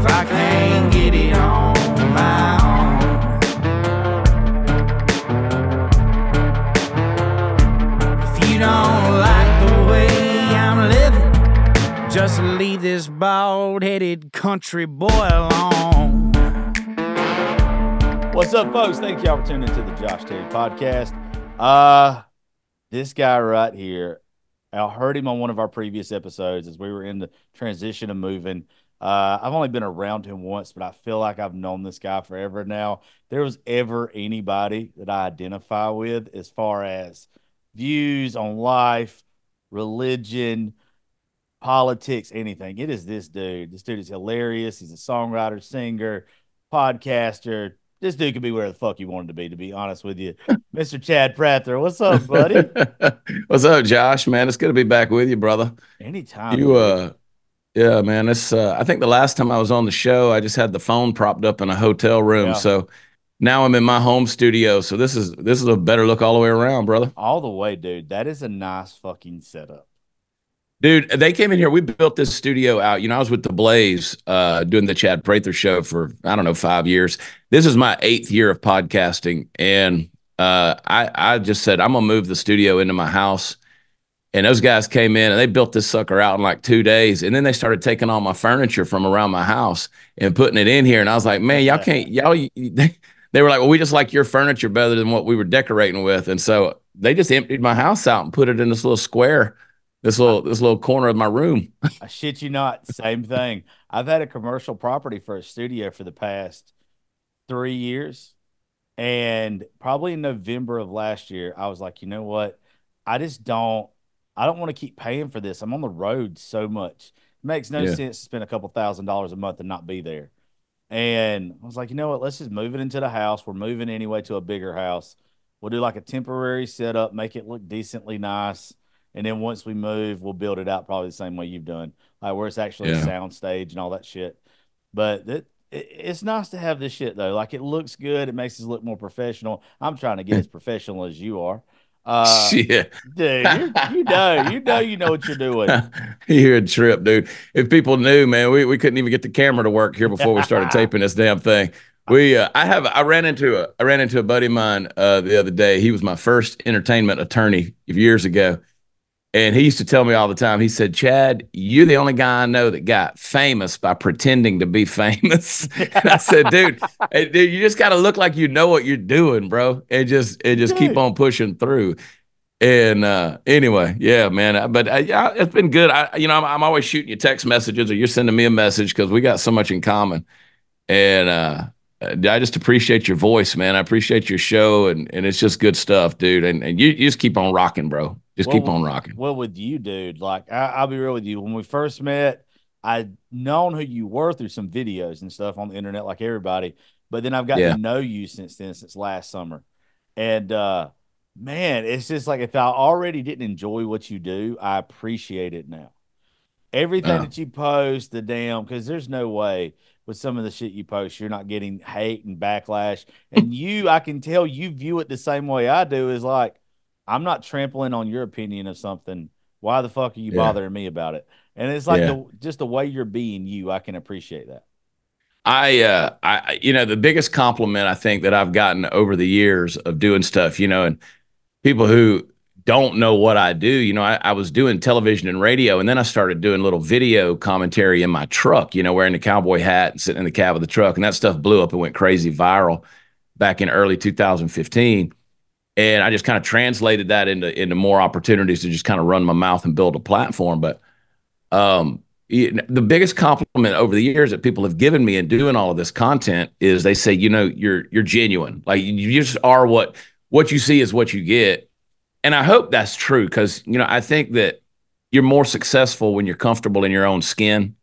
If I can't get it on my own. If you don't like the way I'm living, just leave this bald headed country boy alone. What's up, folks? Thank y'all for tuning into the Josh Terry podcast. Uh, this guy right here, I heard him on one of our previous episodes as we were in the transition of moving. Uh, I've only been around him once, but I feel like I've known this guy forever now. There was ever anybody that I identify with as far as views on life, religion, politics, anything. It is this dude. This dude is hilarious. He's a songwriter, singer, podcaster. This dude could be where the fuck you wanted to be, to be honest with you. Mr. Chad Prather, what's up, buddy? What's up, Josh? Man, it's good to be back with you, brother. Anytime. You, uh, yeah, man. It's. Uh, I think the last time I was on the show, I just had the phone propped up in a hotel room. Yeah. So now I'm in my home studio. So this is this is a better look all the way around, brother. all the way, dude. That is a nice fucking setup. Dude, they came in here. We built this studio out. You know, I was with the Blaze, uh, doing the Chad Prather show for I don't know five years. This is my eighth year of podcasting, and uh, I I just said I'm gonna move the studio into my house. And those guys came in and they built this sucker out in like two days. And then they started taking all my furniture from around my house and putting it in here. And I was like, man, y'all can't, y'all, they, they were like, well, we just like your furniture better than what we were decorating with. And so they just emptied my house out and put it in this little square, this little, this little corner of my room. I shit you not. Same thing. I've had a commercial property for a studio for the past three years. And probably in November of last year, I was like, you know what? I just don't, I don't want to keep paying for this. I'm on the road so much. It makes no Yeah. sense to spend a couple thousand dollars a month and not be there. And I was like, you know what? Let's just move it into the house. We're moving anyway to a bigger house. We'll do like a temporary setup, make it look decently nice. And then once we move, we'll build it out probably the same way you've done, like where it's actually a sound stage and all that shit. But it, it, it's nice to have this shit though. Like it looks good. It makes us look more professional. I'm trying to get as professional as you are. Uh, Shit. dude, you, you know, you know, you know what you're doing. You're a trip, dude. If people knew, man, we, we couldn't even get the camera to work here before we started taping this damn thing. We, uh, I have, I ran into a, I ran into a buddy of mine uh, the other day. He was my first entertainment attorney years ago, and he used to tell me all the time. He said, "Chad, you're the only guy I know that got famous by pretending to be famous." and I said, "Dude, hey, dude, you just got to look like you know what you're doing, bro, and just and just keep on pushing through." And uh, anyway, yeah, man. But uh, yeah, it's been good. I, you know, I'm, I'm always shooting you text messages, or you're sending me a message because we got so much in common. And uh, I just appreciate your voice, man. I appreciate your show, and and it's just good stuff, dude. And and you, you just keep on rocking, bro. Just Well, keep on rocking. Well, with you, dude, like I, I'll be real with you. When we first met, I'd known who you were through some videos and stuff on the internet, like everybody. But then I've gotten Yeah. to know you since then, since last summer. And uh man, it's just like if I already didn't enjoy what you do, I appreciate it now. Everything Uh. that you post, the damn, because there's no way with some of the shit you post, you're not getting hate and backlash. And you, I can tell you view it the same way I do. Is like, I'm not trampling on your opinion of something. Why the fuck are you Yeah. bothering me about it? And it's like Yeah. the, just the way you're being you. I can appreciate that. I, uh, I, you know, the biggest compliment I think that I've gotten over the years of doing stuff, you know, and people who don't know what I do, you know, I, I was doing television and radio, and then I started doing little video commentary in my truck, you know, wearing the cowboy hat and sitting in the cab of the truck, and that stuff blew up and went crazy viral back in early 2015. And I just kind of translated that into into more opportunities to just kind of run my mouth and build a platform. But um, the biggest compliment over the years that people have given me in doing all of this content is they say, you know, you're you're genuine. Like you just are what what you see is what you get. And I hope that's true because you know I think that you're more successful when you're comfortable in your own skin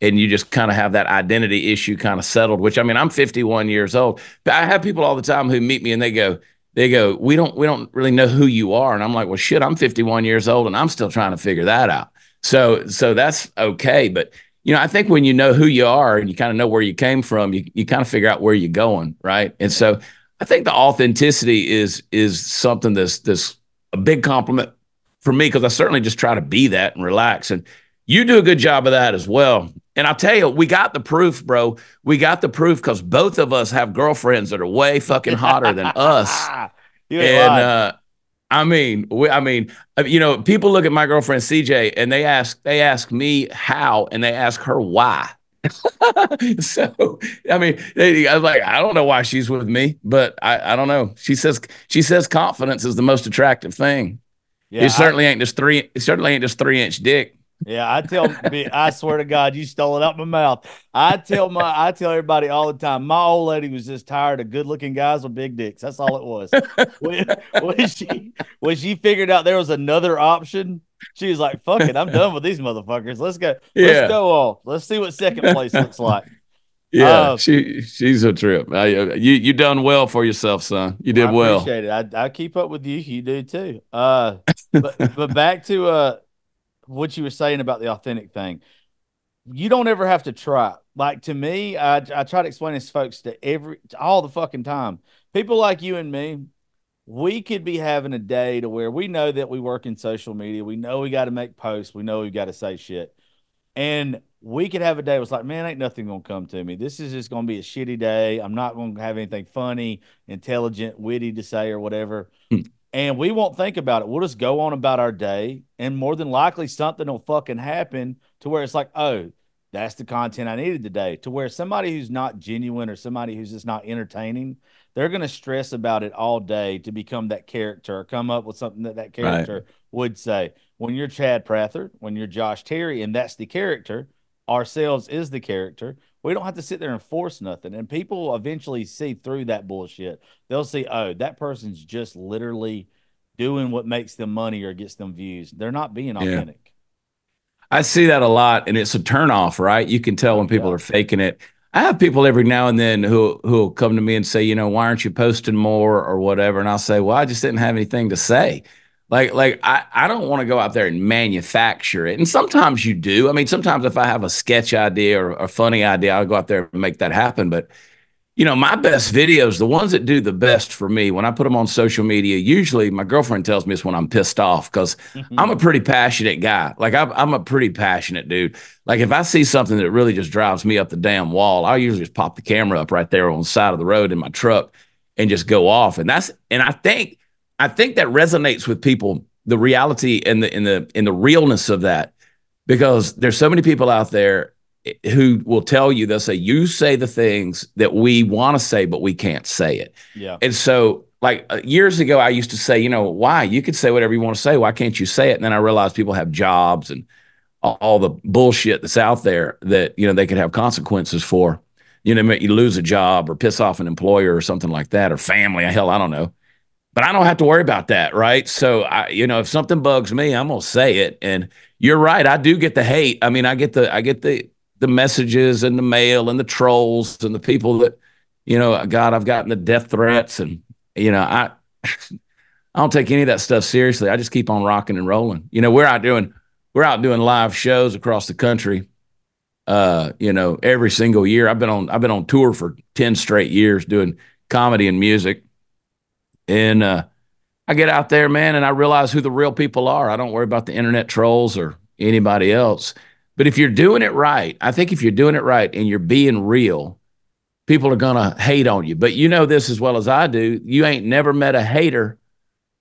and you just kind of have that identity issue kind of settled. Which I mean, I'm 51 years old, but I have people all the time who meet me and they go, they go, we don't we don't really know who you are, and I'm like, well, shit, I'm 51 years old and I'm still trying to figure that out. So so that's okay, but you know, I think when you know who you are and you kind of know where you came from, you you kind of figure out where you're going, right? And so I think the authenticity is is something that's that's a big compliment for me because I certainly just try to be that and relax. And you do a good job of that as well. And I'll tell you, we got the proof, bro. We got the proof because both of us have girlfriends that are way fucking hotter than us. And uh, I mean, we, I mean, uh, you know, people look at my girlfriend CJ and they ask, they ask me how, and they ask her why. so, I mean, they, I was like, I don't know why she's with me, but I, I don't know. She says, she says confidence is the most attractive thing. yeah, it I- certainly ain't just three. It certainly ain't just three inch dick. Yeah, I tell me, I swear to God, you stole it out my mouth. I tell my, I tell everybody all the time. My old lady was just tired of good-looking guys with big dicks. That's all it was. when, when she when she figured out there was another option, she was like, "Fuck it, I'm done with these motherfuckers. Let's go. Yeah. Let's go off. Let's see what second place looks like." Yeah, Uh, she she's a trip. I, uh, you you done well for yourself, son. You did I well. Appreciate it. I, I keep up with you. You do too. Uh, but but back to uh what you were saying about the authentic thing. You don't ever have to try. Like to me, I I try to explain this folks to every to all the fucking time. People like you and me, we could be having a day to where we know that we work in social media. We know we got to make posts. We know we got to say shit. And we could have a day was like, man, ain't nothing gonna come to me. This is just gonna be a shitty day. I'm not gonna have anything funny, intelligent, witty to say or whatever. Hmm. And we won't think about it. We'll just go on about our day, and more than likely something will fucking happen to where it's like, oh, that's the content I needed today. To where somebody who's not genuine or somebody who's just not entertaining, they're gonna stress about it all day to become that character or come up with something that that character would say. When you're Chad Prather, when you're Josh Terry, and that's the character, ourselves is the character. We don't have to sit there and force nothing. And people eventually see through that bullshit. They'll see, oh, that person's just literally doing what makes them money or gets them views. They're not being authentic. I see that a lot, and it's a turnoff, right? You can tell when people Yeah. are faking it. I have people every now and then who who will come to me and say, you know, why aren't you posting more or whatever? And I'll say, well, I just didn't have anything to say. Like, like I, I don't want to go out there and manufacture it. And sometimes you do. I mean, sometimes if I have a sketch idea or a funny idea, I'll go out there and make that happen. But you know, my best videos, the ones that do the best for me, when I put them on social media, usually my girlfriend tells me it's when I'm pissed off because mm-hmm. I'm a pretty passionate guy. Like I'm, I'm a pretty passionate dude. Like if I see something that really just drives me up the damn wall, I usually just pop the camera up right there on the side of the road in my truck and just go off. And that's and I think I think that resonates with people, the reality and the in the in the realness of that. Because there's so many people out there who will tell you they'll say you say the things that we want to say but we can't say it. Yeah. and so like uh, years ago i used to say you know why? You could say whatever you want to say. Why can't you say it? And then i realized people have jobs and all, all the bullshit that's out there that you know they could have consequences for. You know you lose a job or piss off an employer or something like that or family. Hell i don't know but i don't have to worry about that right? So i you know if something bugs me i'm gonna say it. And you're right i do get the hate. I mean i get the i get the the messages and the mail and the trolls and the people that you know god i've gotten the death threats and you know i i don't take any of that stuff seriously. I just keep on rocking and rolling. You know we're out doing we're out doing live shows across the country uh you know every single year. I've been on i've been on tour for 10 straight years doing comedy and music and uh i get out there man and i realize who the real people are. I don't worry about the internet trolls or anybody else. But if you're doing it right i think if you're doing it right and you're being real people are going to hate on you. But you know this as well as i do. You ain't never met a hater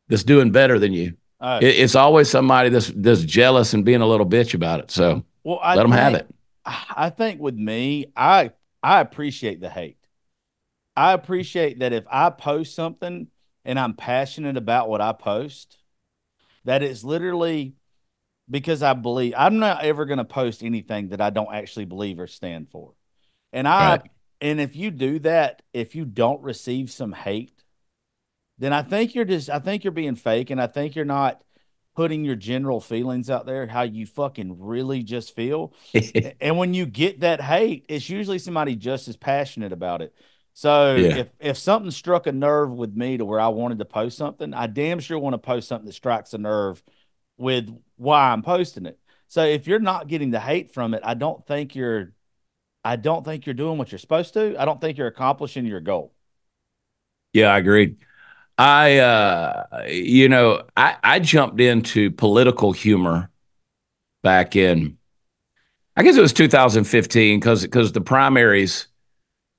that's doing better than you. Oh, it, it's always somebody that's that's jealous and being a little bitch about it. So well, I let them have it. I think with me, I I appreciate the hate. I appreciate that if I post something and I'm passionate about what I post, that it's literally because I believe I'm not ever going to post anything that I don't actually believe or stand for. And I Right. and if you do that, if you don't receive some hate, then I think you're just I think you're being fake and I think you're not putting your general feelings out there, how you fucking really just feel. and when you get that hate, it's usually somebody just as passionate about it. So Yeah. if if something struck a nerve with me to where I wanted to post something, I damn sure want to post something that strikes a nerve with why I'm posting it. So if you're not getting the hate from it, I don't think you're I don't think you're doing what you're supposed to. I don't think you're accomplishing your goal. Yeah, I agree. I, uh, you know, I, I jumped into political humor back in, I guess it was 2015 because because the primaries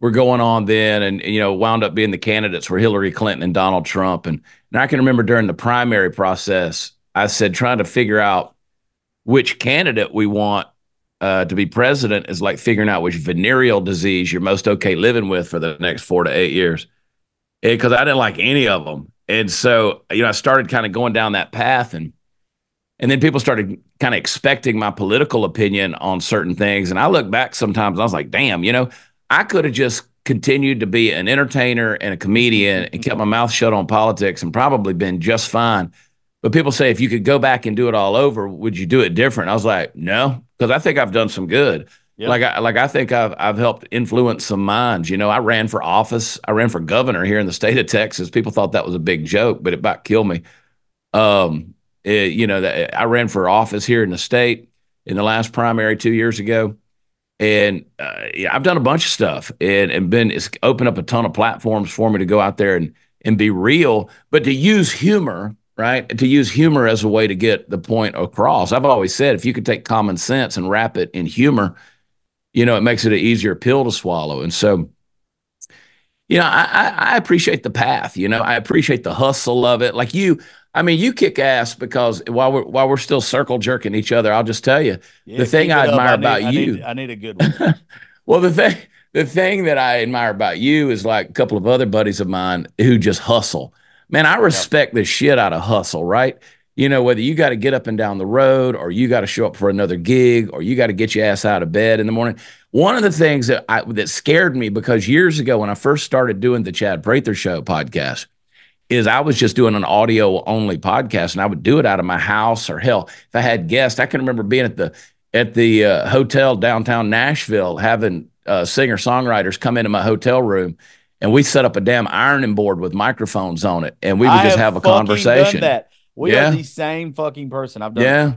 were going on then, and you know, wound up being the candidates were Hillary Clinton and Donald Trump, and and I can remember during the primary process, I said trying to figure out which candidate we want uh, to be president is like figuring out which venereal disease you're most okay living with for the next four to eight years because I didn't like any of them. And so, you know, I started kind of going down that path and and then people started kind of expecting my political opinion on certain things. And I look back sometimes I was like, damn, you know, I could have just continued to be an entertainer and a comedian and kept my mouth shut on politics and probably been just fine. But people say if you could go back and do it all over, would you do it different? I was like, no, because I think I've done some good. Yep. Like I like I think I've I've helped influence some minds. You know, I ran for office. I ran for governor here in the state of Texas. People thought that was a big joke, but it about killed me. Um, it- you know, that I ran for office here in the state in the last primary two years ago, and uh, yeah, I've done a bunch of stuff and and been it's opened up a ton of platforms for me to go out there and and be real, but to use humor, right? To use humor as a way to get the point across. I've always said if you could take common sense and wrap it in humor, you know, it makes it an easier pill to swallow. And so, you know, I, I, I appreciate the path. You know, I appreciate the hustle of it. Like you, I mean, you kick ass because while we're while we're still circle jerking each other, I'll just tell you, Yeah, The thing I admire need- about I you- need, I need a good one. well, the thing the thing that I admire about you is like a couple of other buddies of mine who just hustle. Man, I respect the shit out of hustle, right? You know, whether you got to get up and down the road or you got to show up for another gig or you got to get your ass out of bed in the morning. One of the things that I that scared me because years ago when I first started doing the Chad Prather show podcast is I was just doing an audio only podcast and I would do it out of my house or hell if I had guests I can remember being at the at the uh, hotel downtown Nashville having uh, singer songwriters come into my hotel room and we set up a damn ironing board with microphones on it and we would I just have a conversation Done that. We Yeah. are the same fucking person. I've done. yeah.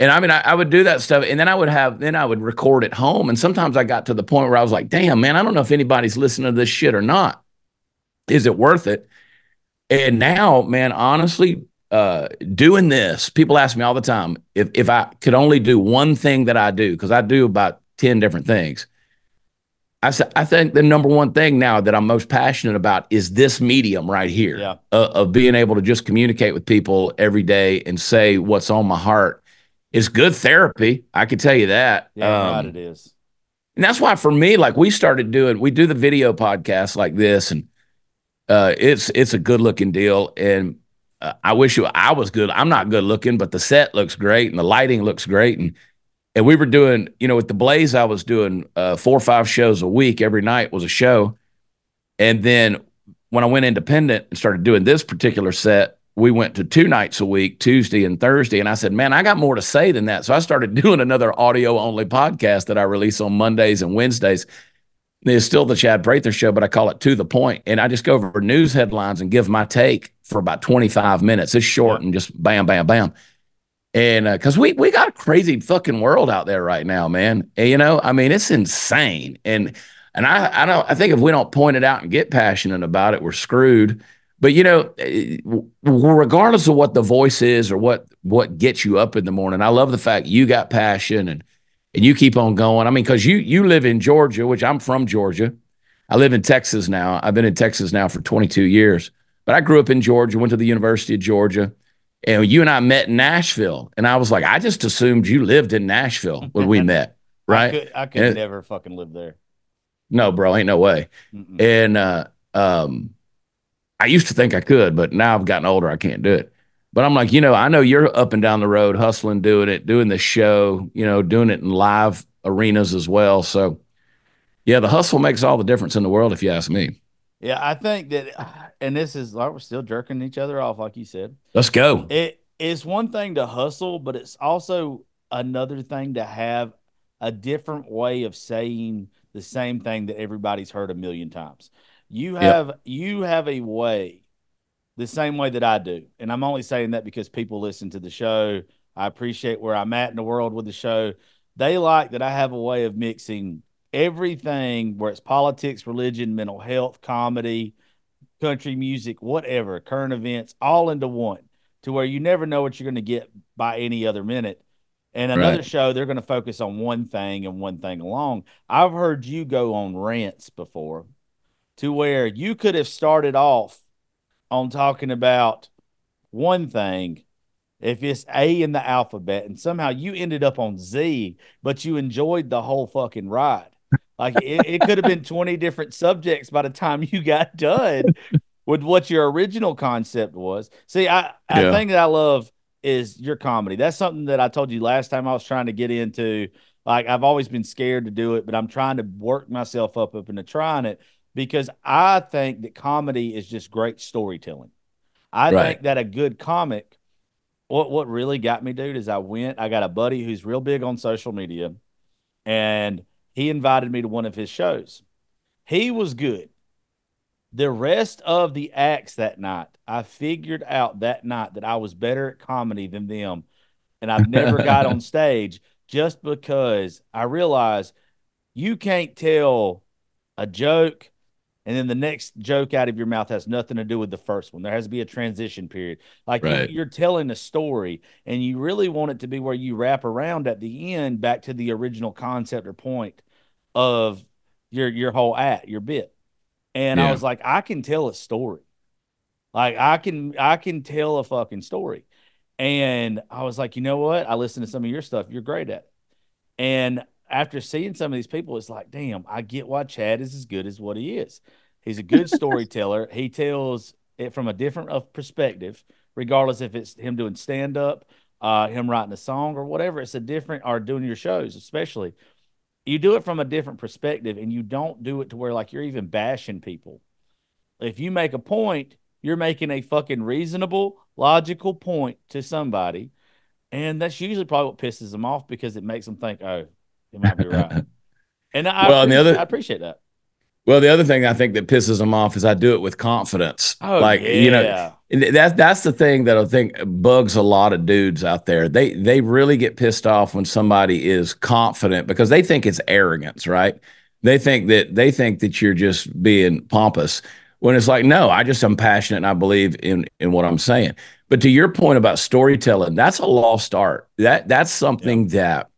And I mean, I, I would do that stuff, and then I would have, then I would record at home. And sometimes I got to the point where I was like, "Damn, man, I don't know if anybody's listening to this shit or not. Is it worth it?" And now, man, honestly, uh, doing this, people ask me all the time if if I could only do one thing that I do, because I do about ten different things. I said, I think the number one thing now that I'm most passionate about is this medium right here Yeah. uh, of being able to just communicate with people every day and say what's on my heart It's good therapy. I can tell you that. Yeah, Um, right. It is. and that's why for me, like we started doing, we do the video podcast like this, and uh, it's it's a good looking deal. And uh, I wish you, I was good. I'm not good looking, but the set looks great and the lighting looks great. And and we were doing, you know, with the Blaze, I was doing uh, four or five shows a week. Every night was a show. And then when I went independent and started doing this particular set, we went to two nights a week, Tuesday and Thursday. And I said, man, I got more to say than that. So I started doing another audio only podcast that I release on Mondays and Wednesdays. It's still the Chad Prather show, but I call it to the point. And I just go over news headlines and give my take for about 25 minutes. It's short and just bam, bam, bam. And because we we got a crazy fucking world out there right now, man. And, you know, I mean, it's insane. And and I I don't I think if we don't point it out and get passionate about it, we're screwed. But you know, eh, regardless of what the voice is or what what gets you up in the morning, I love the fact you got passion and and you keep on going. I mean, because you you live in Georgia, which I'm from Georgia. I live in Texas now. I've been in Texas now for 22 years. But I grew up in Georgia, went to the University of Georgia. And you and I met in Nashville. And I was like, I just assumed you lived in Nashville when we met. I Right? could, I could And- never fucking live there. No, bro, ain't no way. Mm-mm. And uh, um, I used to think I could, but now I've gotten older, I can't do it. But I'm like, you know, I know you're up and down the road hustling, doing it, doing the show, you know, doing it in live arenas as well. So, yeah, the hustle makes all the difference in the world, if you ask me. Yeah, I think that, and this is like we're still jerking each other off, like you said. Let's go. It it's one thing to hustle, but it's also another thing to have a different way of saying the same thing that everybody's heard a million times. You have yep. you have a way the same way that I do. And I'm only saying that because people listen to the show. I appreciate where I'm at in the world with the show. They like that I have a way of mixing everything where it's politics, religion, mental health, comedy, country music, whatever, current events, all into one to where you never know what you're going to get by any other minute. And another right. show, they're going to focus on one thing and one thing along. I've heard you go on rants before to where you could have started off on talking about one thing if it's A in the alphabet and somehow you ended up on Z, but you enjoyed the whole fucking ride. Like it, it could have been 20 different subjects by the time you got done with what your original concept was. See, I, I yeah. think that I love is your comedy. That's something that I told you last time I was trying to get into. Like I've always been scared to do it, but I'm trying to work myself up up into trying it because I think that comedy is just great storytelling. I right. think that a good comic, what what really got me, dude, is I went. I got a buddy who's real big on social media, and he invited me to one of his shows. He was good. The rest of the acts that night, I figured out that night that I was better at comedy than them. And I've never got on stage just because I realized you can't tell a joke and then the next joke out of your mouth has nothing to do with the first one. There has to be a transition period. Like right. you, are telling a story, and you really want it to be where you wrap around at the end back to the original concept or point of your your whole act, your bit. And yeah. I was like, I can tell a story. Like I can I can tell a fucking story. And I was like, you know what? I listened to some of your stuff. You're great at it. And after seeing some of these people, it's like, damn, I get why Chad is as good as what he is. He's a good storyteller. he tells it from a different perspective, regardless if it's him doing stand up, uh, him writing a song or whatever. It's a different, or doing your shows, especially you do it from a different perspective and you don't do it to where like you're even bashing people. If you make a point, you're making a fucking reasonable, logical point to somebody. And that's usually probably what pisses them off because it makes them think, oh, it might be right. and I, well, and the other, I appreciate that. Well, the other thing I think that pisses them off is I do it with confidence. Oh, like yeah. you know, that's that's the thing that I think bugs a lot of dudes out there. They they really get pissed off when somebody is confident because they think it's arrogance, right? They think that they think that you're just being pompous. When it's like, no, I just am passionate and I believe in in what I'm saying. But to your point about storytelling, that's a lost art. That that's something yeah. that,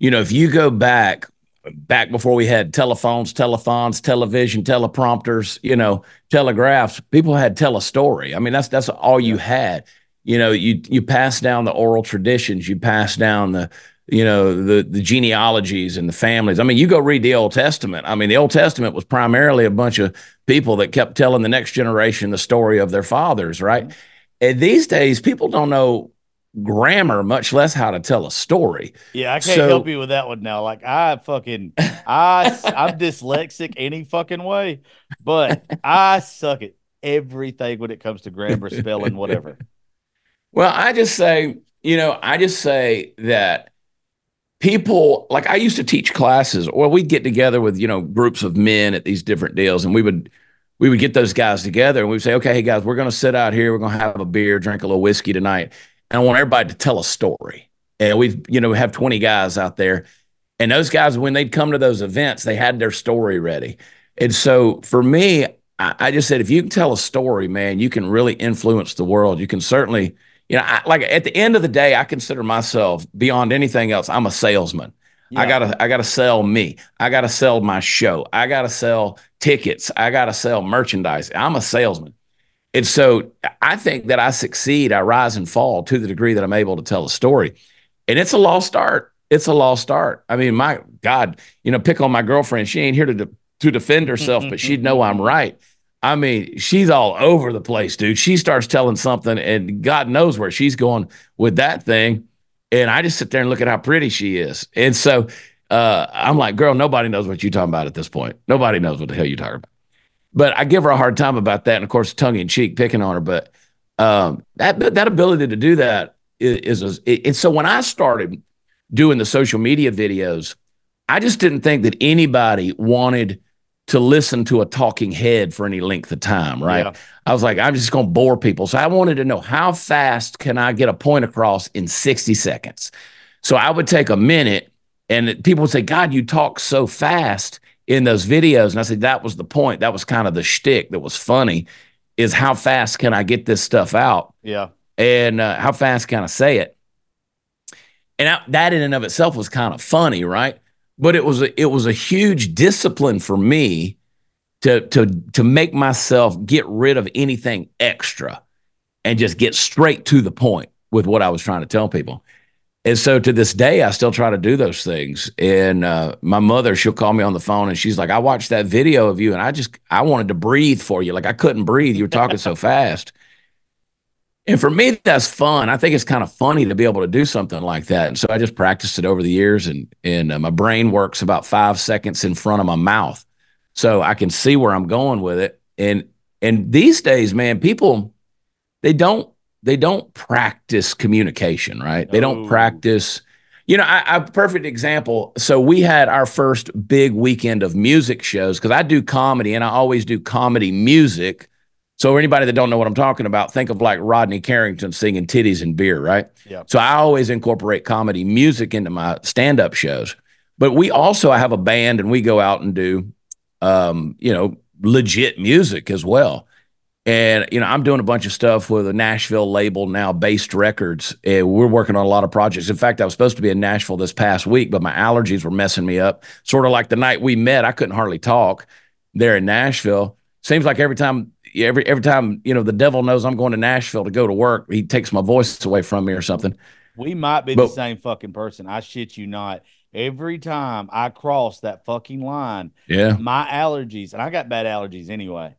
you know, if you go back back before we had telephones, telephones, television, teleprompters, you know, telegraphs, people had tell a story. I mean, that's that's all you had. You know, you you pass down the oral traditions, you pass down the you know the the genealogies and the families. I mean, you go read the Old Testament. I mean, the Old Testament was primarily a bunch of people that kept telling the next generation the story of their fathers, right? Mm-hmm. And these days, people don't know grammar, much less how to tell a story. Yeah, I can't so, help you with that one now. Like I fucking I I'm dyslexic any fucking way, but I suck at everything when it comes to grammar, spelling, whatever. Well, I just say, you know, I just say that people like I used to teach classes, or we'd get together with, you know, groups of men at these different deals, and we would we would get those guys together and we'd say, okay, hey guys, we're going to sit out here. We're going to have a beer, drink a little whiskey tonight. And I want everybody to tell a story. And we, you know, have 20 guys out there. And those guys, when they'd come to those events, they had their story ready. And so for me, I, I just said, if you can tell a story, man, you can really influence the world. You can certainly, you know, I, like at the end of the day, I consider myself beyond anything else, I'm a salesman. Yeah. I gotta, I gotta sell me. I gotta sell my show. I gotta sell tickets. I gotta sell merchandise. I'm a salesman. And so I think that I succeed, I rise and fall to the degree that I'm able to tell a story. And it's a lost art. It's a lost art. I mean, my God, you know, pick on my girlfriend. She ain't here to, de- to defend herself, but she'd know I'm right. I mean, she's all over the place, dude. She starts telling something, and God knows where she's going with that thing. And I just sit there and look at how pretty she is. And so uh, I'm like, girl, nobody knows what you're talking about at this point. Nobody knows what the hell you're talking about. But I give her a hard time about that. And of course, tongue in cheek, picking on her. But um, that that ability to do that is, is and so when I started doing the social media videos, I just didn't think that anybody wanted to listen to a talking head for any length of time, right? Yeah. I was like, I'm just going to bore people. So I wanted to know how fast can I get a point across in 60 seconds? So I would take a minute and people would say, God, you talk so fast in those videos. And I said, that was the point. That was kind of the shtick that was funny is how fast can I get this stuff out? Yeah. And uh, how fast can I say it? And I, that in and of itself was kind of funny, right? but it was a, it was a huge discipline for me to to to make myself get rid of anything extra and just get straight to the point with what I was trying to tell people. And so to this day, I still try to do those things. And uh, my mother, she'll call me on the phone and she's like, I watched that video of you and I just, I wanted to breathe for you. Like I couldn't breathe. You were talking so fast. And for me, that's fun. I think it's kind of funny to be able to do something like that. And so I just practiced it over the years, and and uh, my brain works about five seconds in front of my mouth, so I can see where I'm going with it. And and these days, man, people they don't they don't practice communication, right? They don't practice. You know, I, I perfect example. So we had our first big weekend of music shows because I do comedy and I always do comedy music so anybody that don't know what I'm talking about, think of like Rodney Carrington singing titties and beer, right? Yeah. So I always incorporate comedy music into my stand-up shows. But we also I have a band and we go out and do um, you know, legit music as well. And you know, I'm doing a bunch of stuff with a Nashville label now, Based Records. And we're working on a lot of projects. In fact, I was supposed to be in Nashville this past week, but my allergies were messing me up. Sort of like the night we met, I couldn't hardly talk there in Nashville. Seems like every time every every time you know the devil knows I'm going to Nashville to go to work, he takes my voice away from me or something. We might be but, the same fucking person. I shit you not. Every time I cross that fucking line, yeah, my allergies, and I got bad allergies anyway.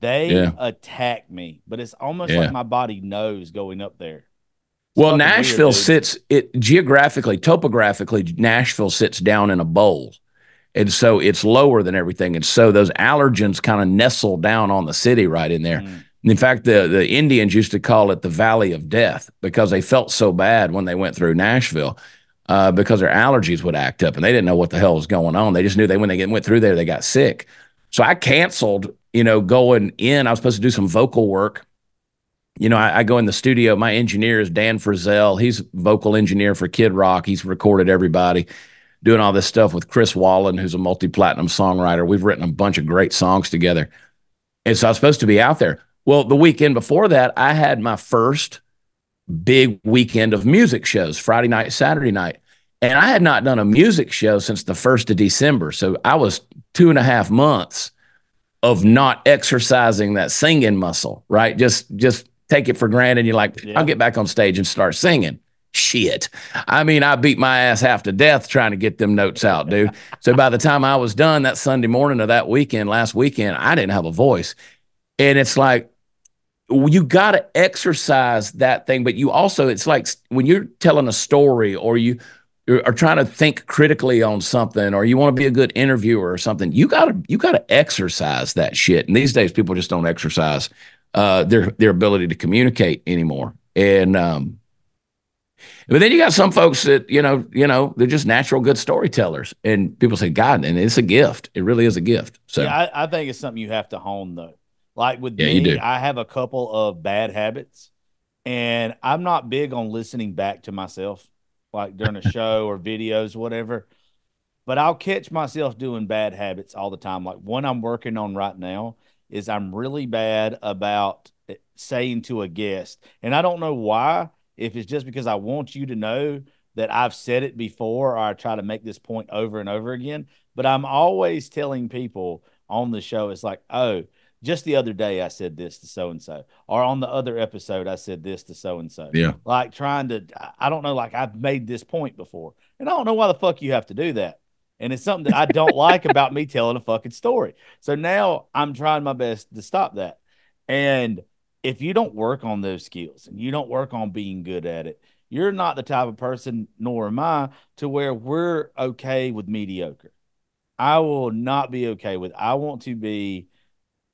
They yeah. attack me, but it's almost yeah. like my body knows going up there. It's well, Nashville weird, sits it geographically, topographically. Nashville sits down in a bowl. And so it's lower than everything. And so those allergens kind of nestle down on the city right in there. Mm. In fact, the, the Indians used to call it the Valley of Death because they felt so bad when they went through Nashville uh, because their allergies would act up and they didn't know what the hell was going on. They just knew they when they went through there, they got sick. So I canceled, you know, going in. I was supposed to do some vocal work. You know, I, I go in the studio. My engineer is Dan Frizzell. He's vocal engineer for Kid Rock. He's recorded everybody doing all this stuff with Chris Wallin, who's a multi platinum songwriter. We've written a bunch of great songs together. And so I was supposed to be out there. Well, the weekend before that, I had my first big weekend of music shows Friday night, Saturday night. And I had not done a music show since the 1st of December. So I was two and a half months of not exercising that singing muscle, right? Just, just take it for granted. You're like, yeah. I'll get back on stage and start singing shit. I mean, I beat my ass half to death trying to get them notes out, dude. so by the time I was done that Sunday morning of that weekend, last weekend, I didn't have a voice. And it's like, you got to exercise that thing, but you also, it's like when you're telling a story or you are trying to think critically on something or you want to be a good interviewer or something, you got to, you got to exercise that shit. And these days, people just don't exercise uh, their, their ability to communicate anymore. And, um, but then you got some folks that you know, you know, they're just natural good storytellers, and people say, "God," and it's a gift. It really is a gift. So yeah, I, I think it's something you have to hone though. Like with yeah, me, I have a couple of bad habits, and I'm not big on listening back to myself, like during a show or videos, whatever. But I'll catch myself doing bad habits all the time. Like one I'm working on right now is I'm really bad about eh, saying to a guest, and I don't know why if it's just because I want you to know that I've said it before or I try to make this point over and over again. But I'm always telling people on the show, it's like, oh, just the other day I said this to so and so, or on the other episode I said this to so and so. Yeah. Like trying to, I don't know, like I've made this point before. And I don't know why the fuck you have to do that. And it's something that I don't like about me telling a fucking story. So now I'm trying my best to stop that. And if you don't work on those skills and you don't work on being good at it, you're not the type of person, nor am I, to where we're okay with mediocre. I will not be okay with. I want to be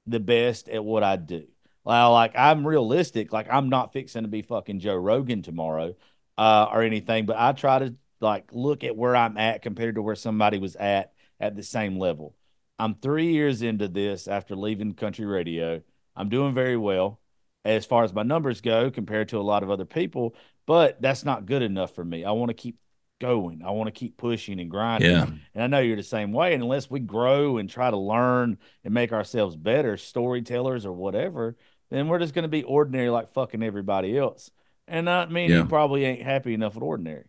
the best at what I do. Like I'm realistic. Like I'm not fixing to be fucking Joe Rogan tomorrow, uh, or anything. But I try to like look at where I'm at compared to where somebody was at at the same level. I'm three years into this after leaving country radio. I'm doing very well as far as my numbers go compared to a lot of other people, but that's not good enough for me. I want to keep going. I want to keep pushing and grinding. Yeah. And I know you're the same way. And unless we grow and try to learn and make ourselves better storytellers or whatever, then we're just going to be ordinary like fucking everybody else. And I mean, Yeah. you probably ain't happy enough with ordinary.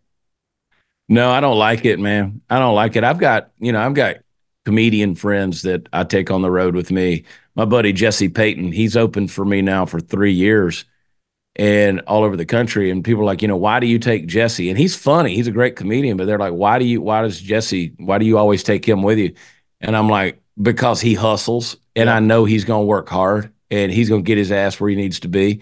No, I don't like it, man. I don't like it. I've got, you know, I've got comedian friends that I take on the road with me. My buddy Jesse Payton, he's opened for me now for three years and all over the country. And people are like, you know, why do you take Jesse? And he's funny. He's a great comedian, but they're like, why do you, why does Jesse, why do you always take him with you? And I'm like, because he hustles and Yeah. I know he's going to work hard and he's going to get his ass where he needs to be.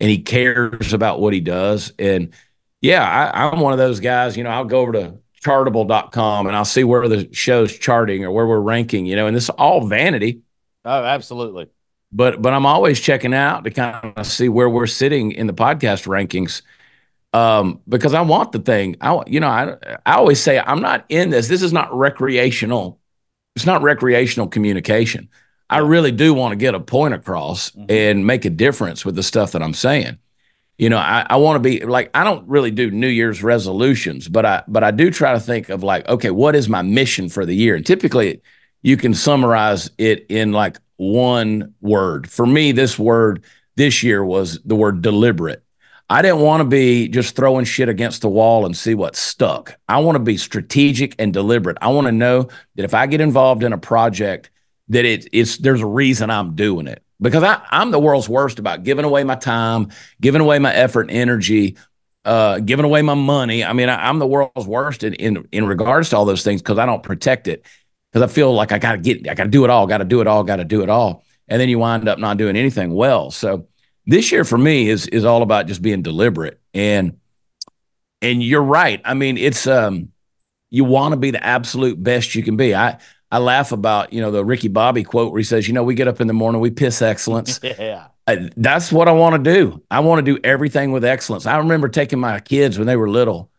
And he cares about what he does. And yeah, I, I'm one of those guys, you know, I'll go over to chartable.com and I'll see where the show's charting or where we're ranking, you know, and this is all vanity, Oh, absolutely. But but I'm always checking out to kind of see where we're sitting in the podcast rankings. Um, because I want the thing. I you know, I I always say I'm not in this. This is not recreational. It's not recreational communication. I really do want to get a point across Mhm. and make a difference with the stuff that I'm saying you know i, I want to be like i don't really do new year's resolutions but i but i do try to think of like okay what is my mission for the year and typically you can summarize it in like one word. For me this word this year was the word deliberate. I didn't want to be just throwing shit against the wall and see what stuck. I want to be strategic and deliberate. I want to know that if i get involved in a project that it, it's there's a reason i'm doing it. Because I, I'm the world's worst about giving away my time, giving away my effort and energy, uh, giving away my money. I mean, I, I'm the world's worst in, in in regards to all those things because I don't protect it because I feel like I got to get, I got to do it all, got to do it all, got to do it all, and then you wind up not doing anything well. So this year for me is is all about just being deliberate and and you're right. I mean, it's um, you want to be the absolute best you can be. I I laugh about you know the Ricky Bobby quote where he says, you know, we get up in the morning, we piss excellence. Yeah. I, that's what I want to do. I want to do everything with excellence. I remember taking my kids when they were little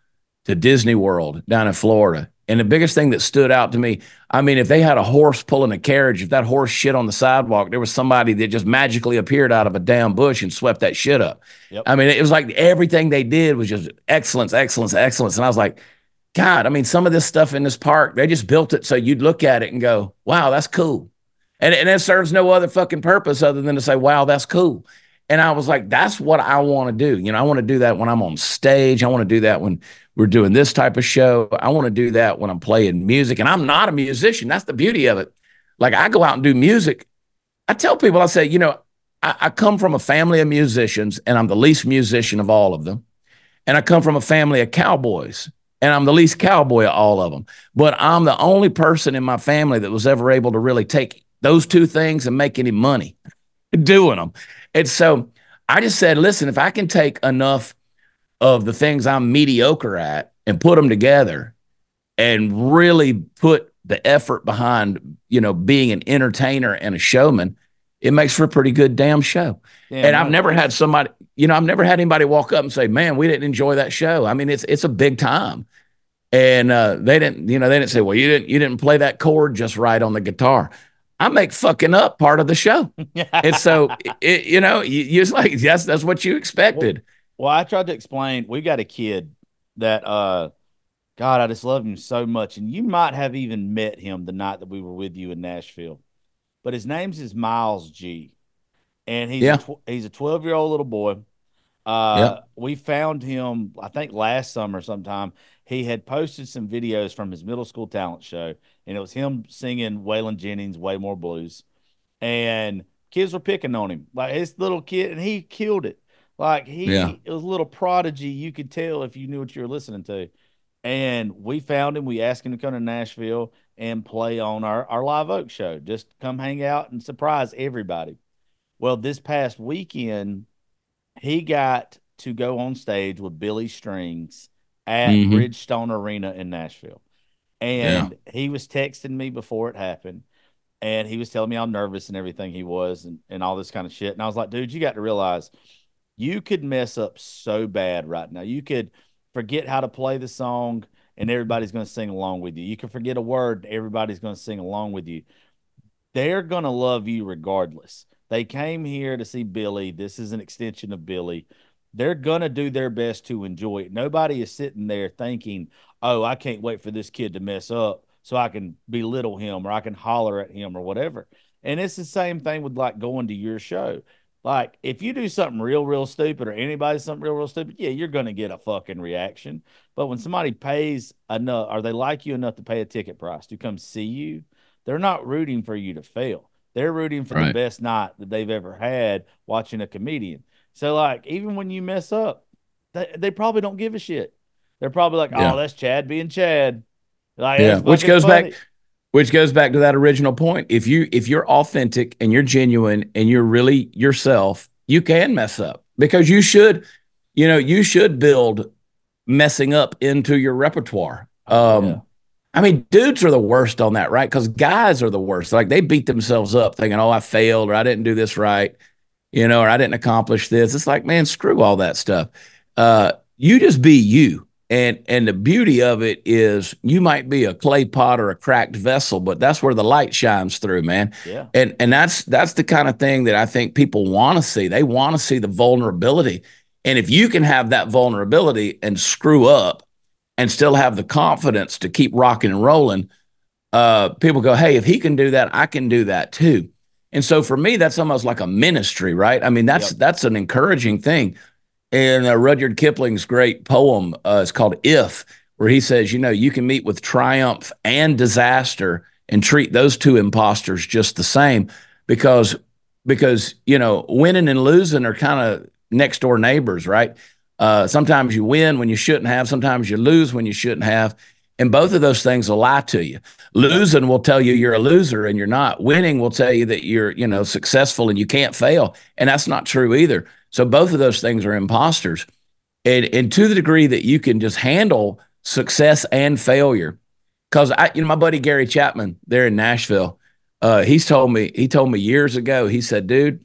to Disney World down in Florida. And the biggest thing that stood out to me, I mean, if they had a horse pulling a carriage, if that horse shit on the sidewalk, there was somebody that just magically appeared out of a damn bush and swept that shit up. Yep. I mean, it was like everything they did was just excellence, excellence, excellence. And I was like, God, I mean, some of this stuff in this park, they just built it so you'd look at it and go, wow, that's cool. And, and it serves no other fucking purpose other than to say, wow, that's cool. And I was like, that's what I want to do. You know, I want to do that when I'm on stage. I want to do that when we're doing this type of show. I want to do that when I'm playing music. And I'm not a musician. That's the beauty of it. Like I go out and do music. I tell people, I say, you know, I, I come from a family of musicians and I'm the least musician of all of them. And I come from a family of cowboys and I'm the least cowboy of all of them. But I'm the only person in my family that was ever able to really take those two things and make any money doing them. And so I just said, listen, if I can take enough of the things I'm mediocre at and put them together and really put the effort behind, you know, being an entertainer and a showman, it makes for a pretty good damn show. Yeah, and I've never had somebody, you know, I've never had anybody walk up and say, "Man, we didn't enjoy that show." I mean, it's it's a big time, and uh, they didn't, you know, they didn't say, "Well, you didn't you didn't play that chord just right on the guitar." I make fucking up part of the show, and so it, you know, you, you're just like, yes, that's what you expected. Well, I tried to explain. We got a kid that, uh, God, I just love him so much, and you might have even met him the night that we were with you in Nashville. But his name's is Miles G, and he's Yeah. a tw- he's a twelve year old little boy. Uh, we found him, I think, last summer sometime. He had posted some videos from his middle school talent show, and it was him singing Waylon Jennings' "Way More Blues," and kids were picking on him like his little kid, and he killed it. Like he Yeah. it was a little prodigy. You could tell if you knew what you were listening to. And we found him. We asked him to come to Nashville and play on our, our Live Oak show. Just come hang out and surprise everybody. Well, this past weekend, he got to go on stage with Billy Strings at Mhm. Bridgestone Arena in Nashville. And he was texting me before it happened. and he was telling me how nervous and everything he was and, and all this kind of shit. And I was like, dude, you got to realize you could mess up so bad right now. You could forget how to play the song and everybody's going to sing along with you. You can forget a word, everybody's going to sing along with you. They're going to love you regardless. They came here to see Billy. This is an extension of Billy. They're going to do their best to enjoy it. Nobody is sitting there thinking, oh, I can't wait for this kid to mess up so I can belittle him or I can holler at him or whatever. And it's the same thing with like going to your show. Like if you do something real, real stupid or anybody something real, real stupid, yeah, you're gonna get a fucking reaction. But when somebody pays enough or they like you enough to pay a ticket price to come see you, they're not rooting for you to fail. They're rooting for right. the best night that they've ever had watching a comedian. So like even when you mess up, they, they probably don't give a shit. They're probably like, yeah. oh, that's Chad being Chad. Like, yeah, which goes funny. back which goes back to that original point. If you if you're authentic and you're genuine and you're really yourself, you can mess up because you should, you know, you should build messing up into your repertoire. Um, yeah. I mean, dudes are the worst on that, right? Because guys are the worst. Like they beat themselves up thinking, "Oh, I failed," or "I didn't do this right," you know, or "I didn't accomplish this." It's like, man, screw all that stuff. Uh, you just be you and and the beauty of it is you might be a clay pot or a cracked vessel but that's where the light shines through man yeah and and that's that's the kind of thing that i think people want to see they want to see the vulnerability and if you can have that vulnerability and screw up and still have the confidence to keep rocking and rolling uh, people go hey if he can do that i can do that too. And so for me that's almost like a ministry right? I mean that's yep. that's an encouraging thing. And uh, Rudyard Kipling's great poem uh, is called If, where he says, you know, you can meet with triumph and disaster and treat those two imposters just the same. Because because you know winning and losing are kind of next door neighbors right uh, sometimes you win when you shouldn't have sometimes you lose when you shouldn't have and both of those things will lie to you losing will tell you you're a loser and you're not winning will tell you that you're you know successful and you can't fail and that's not true either so both of those things are imposters. And, and to the degree that you can just handle success and failure. Because I, you know, my buddy Gary Chapman there in Nashville, uh, he's told me, he told me years ago, he said, dude,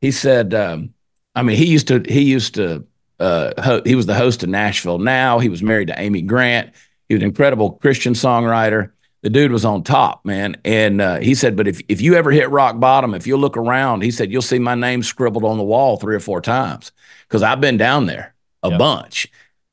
he said, um, I mean, he used to, he used to, uh, ho- he was the host of Nashville Now. He was married to Amy Grant. He was an incredible Christian songwriter the dude was on top, man. And uh, he said, but if, if you ever hit rock bottom, if you look around, he said, you'll see my name scribbled on the wall three or four times because I've been down there a yep. bunch.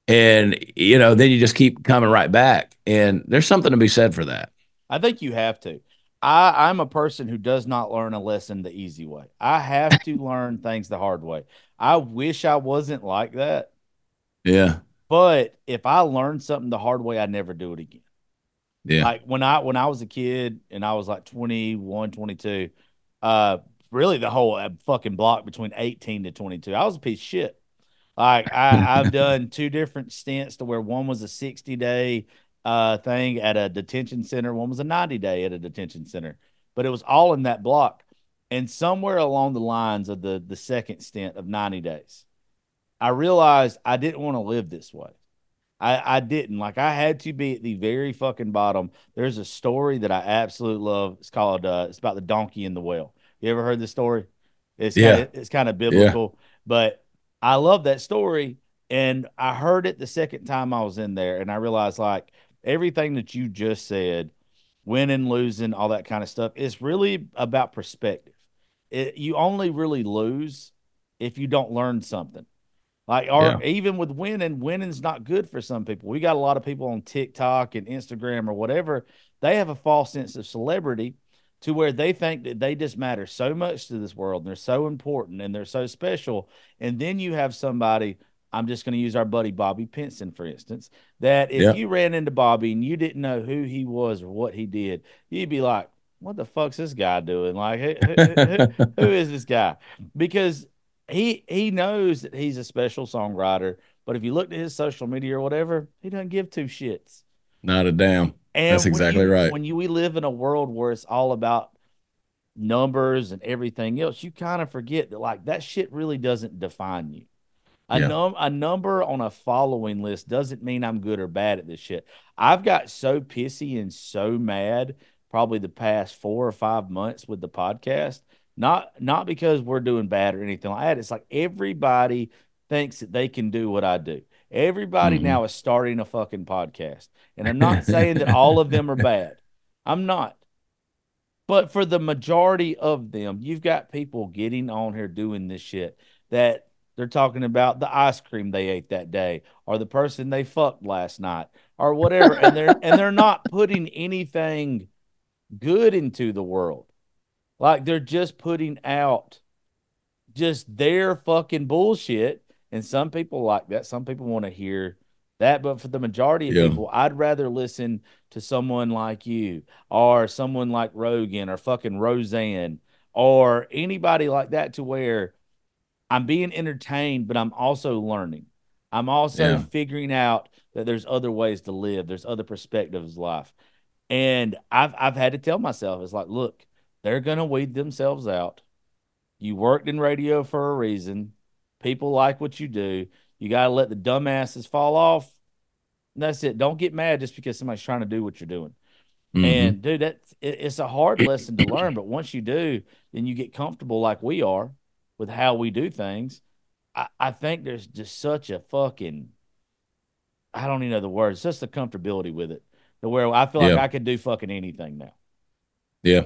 And, you know, then you just keep coming right back. And there's something to be said for that. I think you have to. I, I'm a person who does not learn a lesson the easy way. I have to learn things the hard way. I wish I wasn't like that. Yeah. But if I learn something the hard way, I never do it again. Yeah. Like when I when I was a kid and I was like 21, 22, uh really the whole uh, fucking block between 18 to 22. I was a piece of shit. Like I I've done two different stints to where one was a 60 day uh thing at a detention center, one was a 90 day at a detention center. But it was all in that block. And somewhere along the lines of the the second stint of 90 days, I realized I didn't want to live this way. I, I didn't like I had to be at the very fucking bottom. There's a story that I absolutely love. It's called uh it's about the donkey in the well. You ever heard this story? It's yeah. Kinda, it's kind of biblical, yeah. but I love that story. And I heard it the second time I was in there, and I realized like everything that you just said, winning, losing, all that kind of stuff, is really about perspective. It, you only really lose if you don't learn something. Like, or yeah. even with winning, winning's not good for some people. We got a lot of people on TikTok and Instagram or whatever. They have a false sense of celebrity to where they think that they just matter so much to this world and they're so important and they're so special. And then you have somebody, I'm just going to use our buddy Bobby Pinson, for instance, that if yeah. you ran into Bobby and you didn't know who he was or what he did, you'd be like, what the fuck's this guy doing? Like, who, who, who, is this guy? Because he he knows that he's a special songwriter, but if you look at his social media or whatever, he doesn't give two shits. Not a damn. And That's exactly you, right. When you we live in a world where it's all about numbers and everything else, you kind of forget that like that shit really doesn't define you. A yeah. num a number on a following list doesn't mean I'm good or bad at this shit. I've got so pissy and so mad probably the past four or five months with the podcast. Not not because we're doing bad or anything like that. It's like everybody thinks that they can do what I do. Everybody Mm-hmm. now is starting a fucking podcast. And I'm not saying that all of them are bad. I'm not. But for the majority of them, you've got people getting on here doing this shit that they're talking about the ice cream they ate that day or the person they fucked last night or whatever and they're and they're not putting anything good into the world. Like they're just putting out just their fucking bullshit and some people like that. Some people want to hear that, but for the majority of Yeah. people, I'd rather listen to someone like you or someone like Rogan or fucking Roseanne or anybody like that to where I'm being entertained, but I'm also learning. I'm also Yeah. figuring out that there's other ways to live, there's other perspectives of life. And I've I've had to tell myself, it's like, look, they're gonna weed themselves out. You worked in radio for a reason. People like what you do. You gotta let the dumbasses fall off. And that's it. Don't get mad just because somebody's trying to do what you're doing. Mhm. And dude, that it, it's a hard lesson to learn, but once you do, then you get comfortable like we are with how we do things. I, I think there's just such a fucking I don't even know the words, just the comfortability with it. To where I feel like Yeah. I could do fucking anything now. Yeah.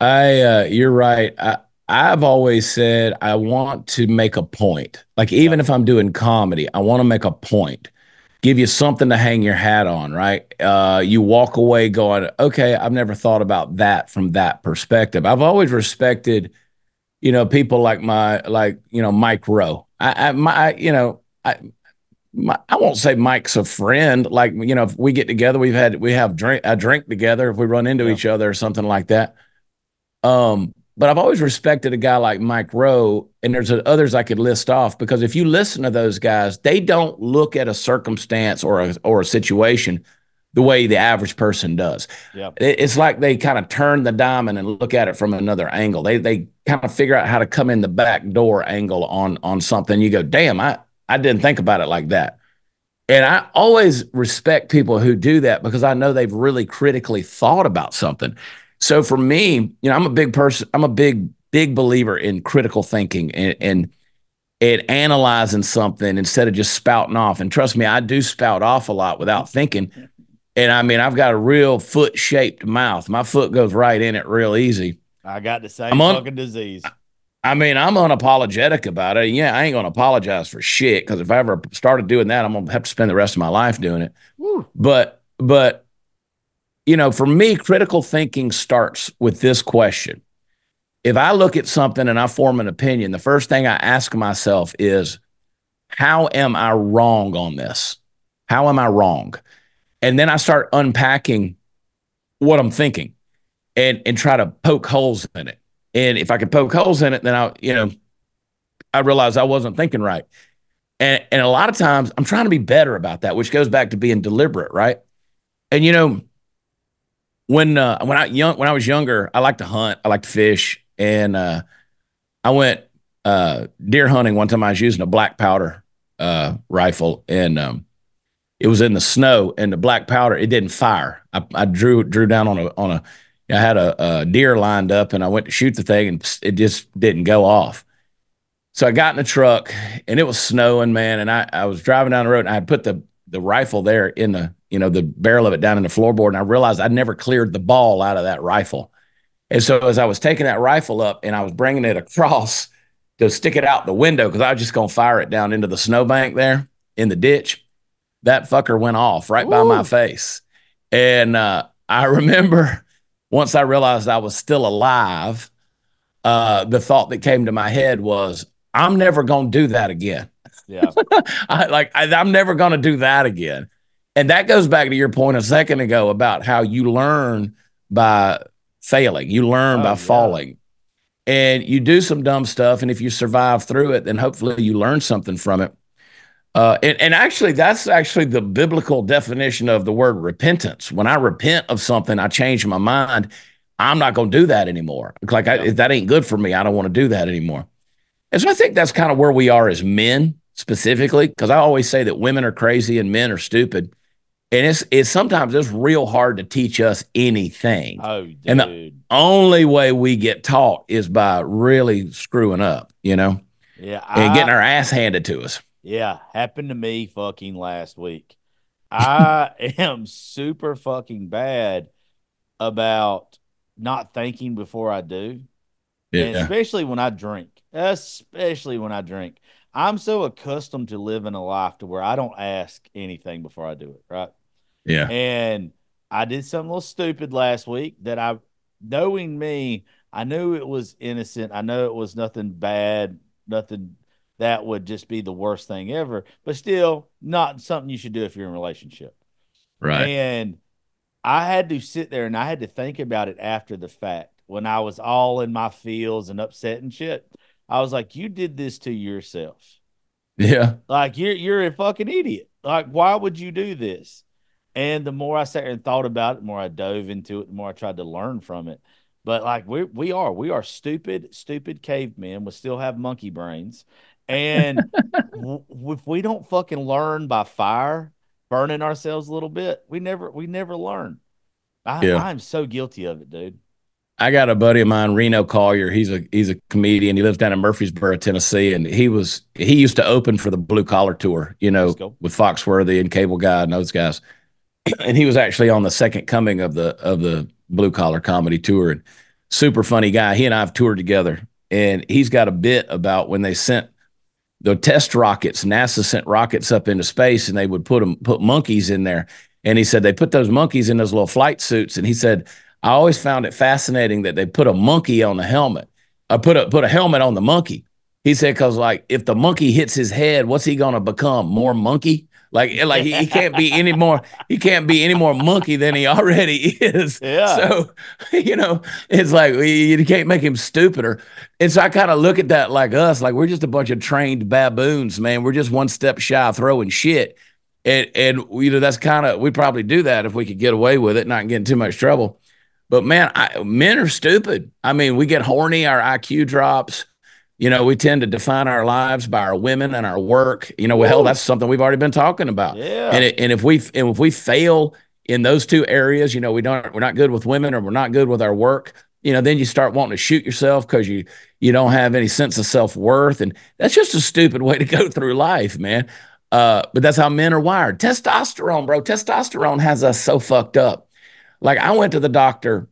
I uh you're right. I I've always said I want to make a point. Like even if I'm doing comedy, I want to make a point. Give you something to hang your hat on, right? Uh you walk away going, "Okay, I've never thought about that from that perspective." I've always respected you know people like my like, you know, Mike Rowe. I I my I, you know, I my, I won't say Mike's a friend. Like you know, if we get together, we've had we have drink a drink together. If we run into Yeah. each other or something like that. Um, but I've always respected a guy like Mike Rowe, and there's others I could list off because if you listen to those guys, they don't look at a circumstance or a or a situation the way the average person does. Yeah. It's like they kind of turn the diamond and look at it from another angle. They they kind of figure out how to come in the back door angle on on something. You go, damn, I I didn't think about it like that. And I always respect people who do that because I know they've really critically thought about something. So for me, you know, I'm a big person. I'm a big big believer in critical thinking and and and analyzing something instead of just spouting off. And trust me, I do spout off a lot without thinking. And I mean, I've got a real foot shaped mouth. My foot goes right in it real easy. I got the same fucking disease. I mean, I'm unapologetic about it. Yeah, I ain't gonna apologize for shit because if I ever started doing that, I'm gonna have to spend the rest of my life doing it. Woo. But but you know, for me, critical thinking starts with this question. If I look at something and I form an opinion, the first thing I ask myself is, how am I wrong on this? How am I wrong? And then I start unpacking what I'm thinking and and try to poke holes in it. And if I could poke holes in it, then I, you know, I realize I wasn't thinking right. And and a lot of times I'm trying to be better about that, which goes back to being deliberate, right? And you know, when uh, when I young when I was younger, I liked to hunt, I liked to fish, and uh, I went uh, deer hunting one time. I was using a black powder uh, rifle, and um, it was in the snow, and the black powder it didn't fire. I, I drew drew down on a on a. I had a, a deer lined up, and I went to shoot the thing, and it just didn't go off. So I got in the truck, and it was snowing, man. And I, I was driving down the road, and I had put the the rifle there in the you know the barrel of it down in the floorboard, and I realized I'd never cleared the ball out of that rifle. And so as I was taking that rifle up, and I was bringing it across to stick it out the window because I was just gonna fire it down into the snowbank there in the ditch, that fucker went off right by my face. And uh, I remember once I realized I was still alive, uh, the thought that came to my head was, I'm never going to do that again. Yeah. I, like, I, I'm never going to do that again. And that goes back to your point a second ago about how you learn by failing, you learn Oh, by yeah. falling. And you do some dumb stuff. And if you survive through it, then hopefully you learn something from it. Uh, and, and actually, that's actually the biblical definition of the word repentance. When I repent of something, I change my mind. I'm not going to do that anymore. Like, I, that ain't good for me, I don't want to do that anymore. And so I think that's kind of where we are as men specifically, because I always say that women are crazy and men are stupid. And it's it's sometimes it's real hard to teach us anything. Oh, dude. And the- Only way we get taught is by really screwing up, you know, yeah. and I- getting our ass handed to us. Yeah, happened to me fucking last week. I am super fucking bad about not thinking before I do. And Yeah. especially when I drink. Especially when I drink. I'm so accustomed to living a life to where I don't ask anything before I do it, right? Yeah. And I did something a little stupid last week that I, knowing me, I knew it was innocent. I know it was nothing bad, nothing that would just be the worst thing ever, but still not something you should do if you're in a relationship. Right. And I had to sit there and I had to think about it after the fact when I was all in my feels and upset and shit. I was like, you did this to yourself. Yeah. Like you're you're a fucking idiot. Like why would you do this? And the more I sat there and thought about it, the more I dove into it, the more I tried to learn from it. But like we we are we are stupid stupid cavemen. We still have monkey brains, and w- if we don't fucking learn by fire, burning ourselves a little bit, we never we never learn. I, Yeah. I'm so guilty of it, dude. I got a buddy of mine, Reno Collier. He's a he's a comedian. He lives down in Murfreesboro, Tennessee, and he was he used to open for the Blue Collar Tour, you know, with Foxworthy and Cable Guy and those guys. And he was actually on the second coming of the of the Blue Collar Comedy Tour. And super funny guy. He and I have toured together, and he's got a bit about when they sent the test rockets. NASA sent rockets up into space, and they would put them put monkeys in there. And he said they put those monkeys in those little flight suits, and he said I always found it fascinating that they put a monkey on the helmet. I put a put a helmet on the monkey. He said because like if the monkey hits his head, what's he gonna become? More monkey? Like like he, he can't be any more he can't be any more monkey than he already is. Yeah. So you know it's like you can't make him stupider. And so I kind of look at that like us, like we're just a bunch of trained baboons, man. We're just one step shy of throwing shit. And and you know that's kind of we probably do that if we could get away with it, not get in too much trouble. But man, I, men are stupid. I mean, we get horny, our IQ drops. You know, we tend to define our lives by our women and our work. You know, well, hell, that's something we've already been talking about. Yeah. And it, and if we and if we fail in those two areas, you know, we don't we're not good with women or we're not good with our work. You know, then you start wanting to shoot yourself because you you don't have any sense of self worth, and that's just a stupid way to go through life, man. Uh, but that's how men are wired. Testosterone, bro. Testosterone has us so fucked up. Like I went to the doctor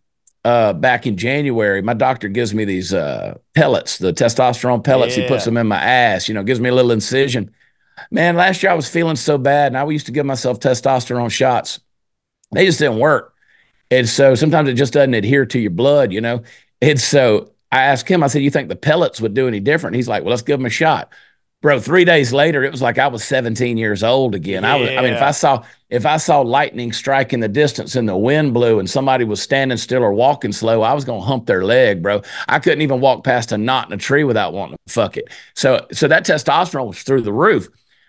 uh, back in January. My doctor gives me these uh, pellets, the testosterone pellets. He puts them in my ass. You know, gives me a little incision. Man, last year I was feeling so bad, and I used to give myself testosterone shots. They just didn't work, and so sometimes it just doesn't adhere to your blood. You know, and so I asked him. I said, "You think the pellets would do any different?" He's like, "Well, let's give them a shot." Bro, three days later, it was like I was 17 years old again. I was, I mean, if I saw if I saw lightning strike in the distance and the wind blew and somebody was standing still or walking slow, I was gonna hump their leg, bro. I couldn't even walk past a knot in a tree without wanting to fuck it. So so that testosterone was through the roof.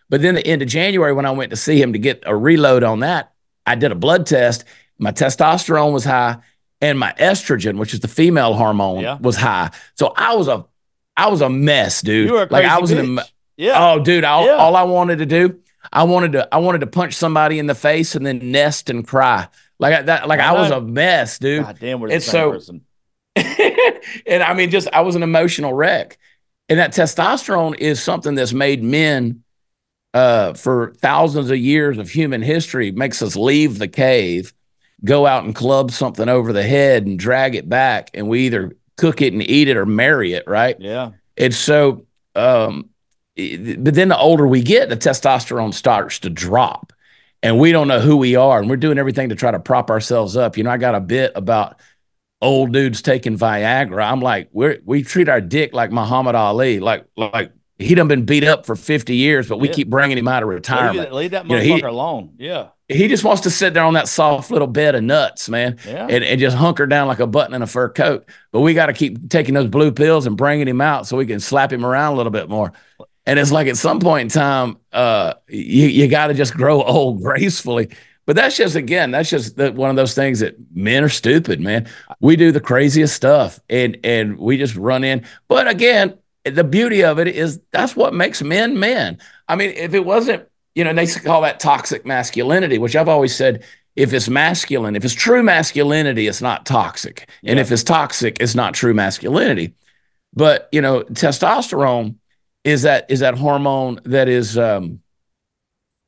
But then the end of January, when I went to see him to get a reload on that, I did a blood test. My testosterone was high, and my estrogen, which is the female hormone, Yeah. was high. So I was a I was a mess, dude. You were a like I was in a bitch. Yeah. Oh, dude, all, Yeah. all I wanted to do, I wanted to, I wanted to punch somebody in the face and then nest and cry. Like I- that, like I I, was a mess, dude. God damn, we're the it's same so- person. and I mean, just I was an emotional wreck. And that testosterone is something that's made men uh, for thousands of years of human history, makes us leave the cave, go out and club something over the head and drag it back, and we either cook it and eat it or marry it, right? Yeah. And so, um, but then the older we get, the testosterone starts to drop, and we don't know who we are, and we're doing everything to try to prop ourselves up. You know, I got a bit about old dudes taking Viagra. I'm like, we we treat our dick like Muhammad Ali, like like he done been beat up for 50 years, but we Yeah. keep bringing him out of retirement. it- leave that You know, motherfucker he- alone. Yeah. He just wants to sit there on that soft little bed of nuts, man Yeah. and, and just hunker down like a button in a fur coat. But we got to keep taking those blue pills and bringing him out so we can slap him around a little bit more. And it's like at some point in time, uh, you you got to just grow old gracefully. But that's just again, that's just the, one of those things that men are stupid, man. We do the craziest stuff, and and we just run in. But again, the beauty of it is that's what makes men men. I mean, if it wasn't you know, they call that toxic masculinity, which I've always said if it's masculine, if it's true masculinity, it's not toxic. Yeah. And if it's toxic, it's not true masculinity. But, you know, testosterone is that is that hormone that is um,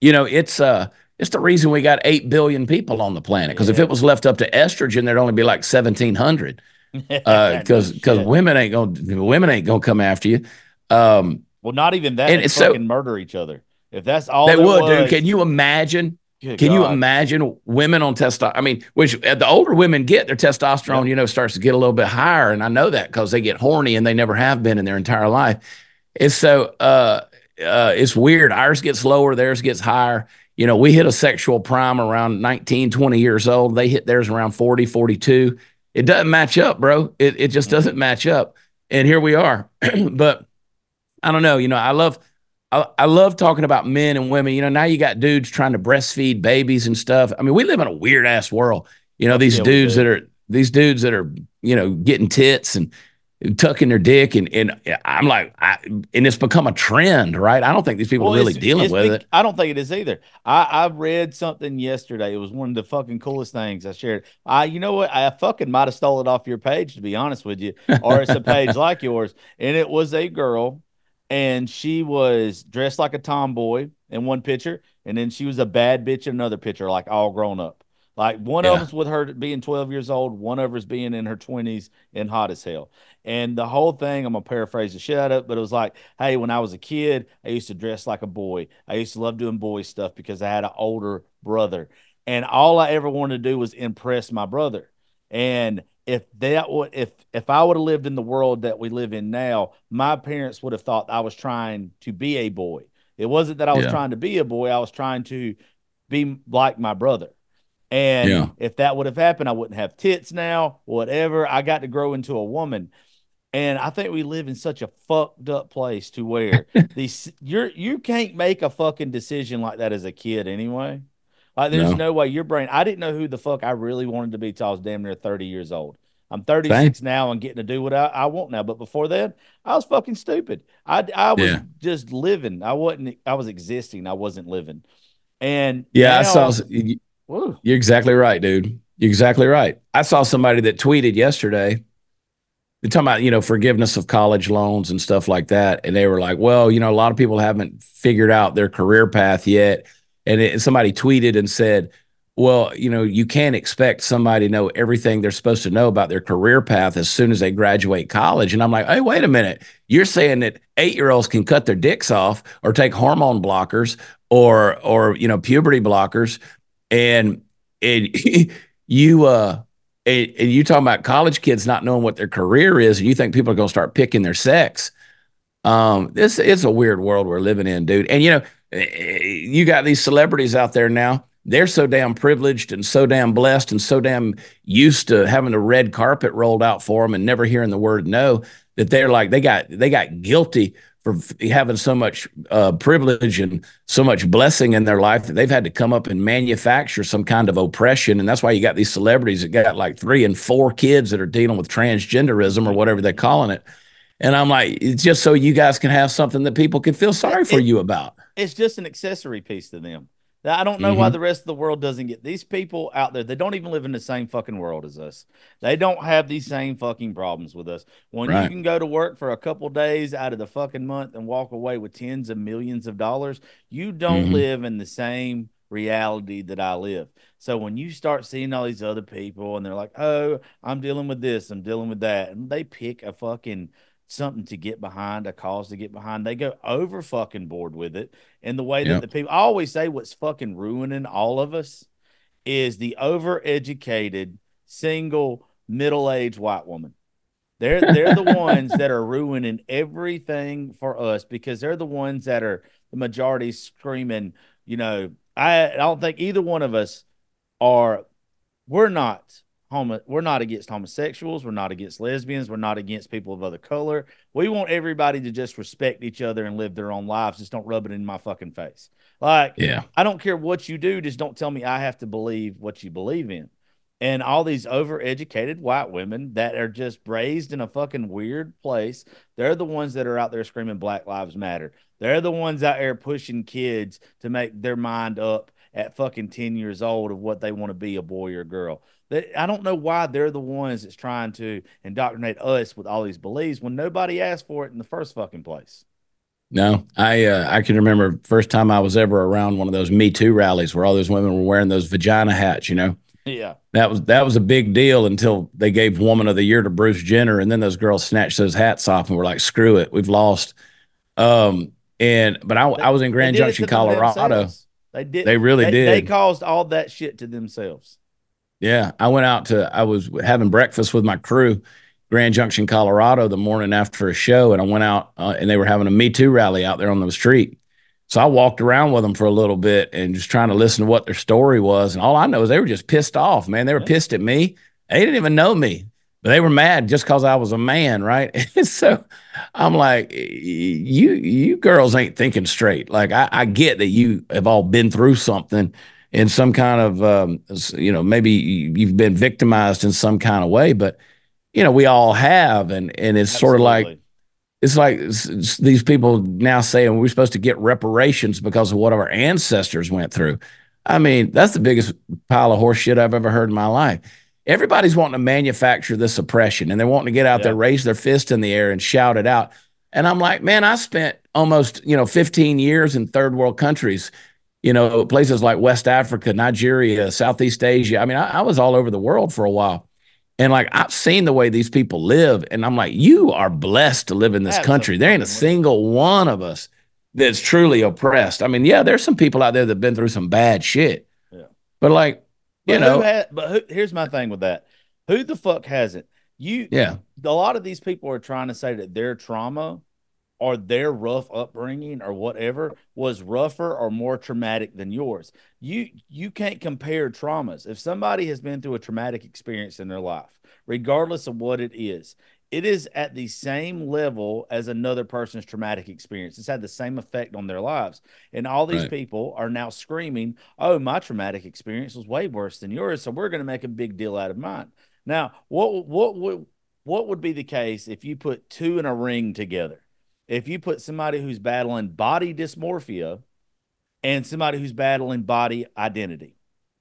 you know, it's uh it's the reason we got 8 billion people on the planet. Because yeah. if it was left up to estrogen, there'd only be like 1,700. Because uh, because women ain't gonna women ain't gonna come after you. Um, well, not even that. And so, fucking murder each other. If that's all they would, was, dude. Can you imagine? Good Can God. you imagine women on testosterone? I mean, which uh, the older women get, their testosterone, yeah. you know, starts to get a little bit higher, and I know that because they get horny and they never have been in their entire life. And so, uh, uh, it's weird. Ours gets lower, theirs gets higher. You know, we hit a sexual prime around 19, 20 years old. They hit theirs around 40, 42. It doesn't match up, bro. It, it just doesn't match up. And here we are. but I don't know. You know, I love I, I love talking about men and women. You know, now you got dudes trying to breastfeed babies and stuff. I mean, we live in a weird ass world. You know, these yeah, dudes that are these dudes that are you know getting tits and tucking their dick and and I'm like I, and it's become a trend, right? I don't think these people well, are really dealing with it. I don't think it is either. I I read something yesterday. It was one of the fucking coolest things I shared. I you know what? I fucking might have stole it off your page to be honest with you, or it's a page like yours, and it was a girl and she was dressed like a tomboy in one picture, and then she was a bad bitch in another picture, like all grown up. Like one yeah. of us with her being 12 years old, one of us being in her 20s and hot as hell. And the whole thing, I'm gonna paraphrase the shit out of it, but it was like, hey, when I was a kid, I used to dress like a boy. I used to love doing boy stuff because I had an older brother. And all I ever wanted to do was impress my brother. And if that would if if I would have lived in the world that we live in now, my parents would have thought I was trying to be a boy. It wasn't that I was yeah. trying to be a boy, I was trying to be like my brother. And yeah. if that would have happened, I wouldn't have tits now, whatever. I got to grow into a woman. And I think we live in such a fucked up place to where these you're you can't make a fucking decision like that as a kid anyway. Like, there's no. no. way your brain. I didn't know who the fuck I really wanted to be till I was damn near 30 years old. I'm 36 Same. now and getting to do what I, I, want now. But before that, I was fucking stupid. I, I was yeah. just living. I wasn't, I was existing. I wasn't living. And yeah, now, I saw, you, you're exactly right, dude. You're exactly right. I saw somebody that tweeted yesterday. They're talking about, you know, forgiveness of college loans and stuff like that. And they were like, well, you know, a lot of people haven't figured out their career path yet and it, somebody tweeted and said, well, you know, you can't expect somebody to know everything they're supposed to know about their career path as soon as they graduate college. And I'm like, hey, wait a minute. You're saying that eight year olds can cut their dicks off or take hormone blockers or, or, you know, puberty blockers. And, and you, uh, and, and you talking about college kids not knowing what their career is, and you think people are going to start picking their sex. Um, this it's a weird world we're living in, dude. And you know, you got these celebrities out there now. They're so damn privileged and so damn blessed and so damn used to having a red carpet rolled out for them and never hearing the word no that they're like they got they got guilty for having so much uh, privilege and so much blessing in their life that they've had to come up and manufacture some kind of oppression. And that's why you got these celebrities that got like three and four kids that are dealing with transgenderism or whatever they're calling it. And I'm like, it's just so you guys can have something that people can feel sorry for it, you about. It's just an accessory piece to them. I don't know mm-hmm. why the rest of the world doesn't get these people out there. They don't even live in the same fucking world as us. They don't have these same fucking problems with us. When right. you can go to work for a couple days out of the fucking month and walk away with tens of millions of dollars, you don't mm-hmm. live in the same reality that I live. So when you start seeing all these other people and they're like, "Oh, I'm dealing with this, I'm dealing with that," and they pick a fucking something to get behind, a cause to get behind. They go over fucking board with it. And the way that the people I always say what's fucking ruining all of us is the overeducated, single, middle-aged white woman. They're they're the ones that are ruining everything for us because they're the ones that are the majority screaming, you know, I, I don't think either one of us are we're not homo we're not against homosexuals we're not against lesbians we're not against people of other color we want everybody to just respect each other and live their own lives just don't rub it in my fucking face like yeah i don't care what you do just don't tell me i have to believe what you believe in and all these overeducated white women that are just raised in a fucking weird place. They're the ones that are out there screaming Black Lives Matter. They're the ones out there pushing kids to make their mind up at fucking 10 years old of what they want to be a boy or girl. They, I don't know why they're the ones that's trying to indoctrinate us with all these beliefs when nobody asked for it in the first fucking place. No, I uh, I can remember first time I was ever around one of those Me Too rallies where all those women were wearing those vagina hats, you know. Yeah. That was that was a big deal until they gave Woman of the Year to Bruce Jenner, and then those girls snatched those hats off and were like, "Screw it, we've lost." Um, and but I, They- I was in Grand They did it Junction, Colorado. They did. They really they, did. They caused all that shit to themselves. Yeah, I went out to I was having breakfast with my crew, Grand Junction, Colorado, the morning after a show, and I went out uh, and they were having a Me Too rally out there on the street. So I walked around with them for a little bit and just trying to listen to what their story was. And all I know is they were just pissed off, man. They were pissed at me. They didn't even know me, but they were mad just because I was a man, right? so I'm like, you you girls ain't thinking straight. Like I, I get that you have all been through something in some kind of um, you know maybe you've been victimized in some kind of way, but you know we all have, and and it's sort of like it's like s- s- these people now saying we're supposed to get reparations because of what our ancestors went through. I mean, that's the biggest pile of horse shit I've ever heard in my life. Everybody's wanting to manufacture this oppression and they're wanting to get out there, raise their fist in the air and shout it out. And I'm like, man, I spent almost, you know, 15 years in third world countries, you know, places like West Africa, Nigeria, Southeast Asia. I mean, I, I was all over the world for a while. And like I've seen the way these people live, and I'm like, you are blessed to live in this country. There ain't a single one of us that's truly oppressed. I mean, yeah, there's some people out there that've been through some bad shit. Yeah. But like, But you know, but who, here's my thing with that. Who the fuck hasn't? You yeah, a lot of these people are trying to say that their trauma or their rough upbringing or whatever was rougher or more traumatic than yours. You you can't compare traumas. If somebody has been through a traumatic experience in their life, regardless of what it is, it is at the same level as another person's traumatic experience. It's had the same effect on their lives. And all these Right. people are now screaming, "Oh, my traumatic experience was way worse than yours, so we're going to make a big deal out of mine." Now, what what would what would be the case if you put two in a ring together? If you put somebody who's battling body dysmorphia and somebody who's battling body identity,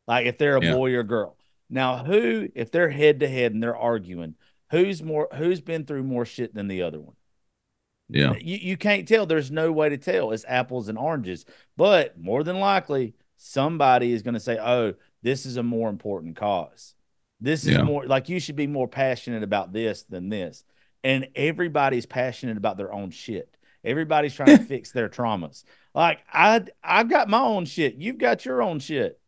like if they're a Yeah. boy or girl. Now, who, if they're head to head and they're arguing, who's more, who's been through more shit than the other one? yeah, You, you can't tell. There's no way to tell. It's apples and oranges. But more than likely, somebody is going to say, oh, this is a more important cause. This is Yeah. more like you should be more passionate about this than this. And everybody's passionate about their own shit. Everybody's trying to fix their traumas. Like I I've got my own shit. You've got your own shit.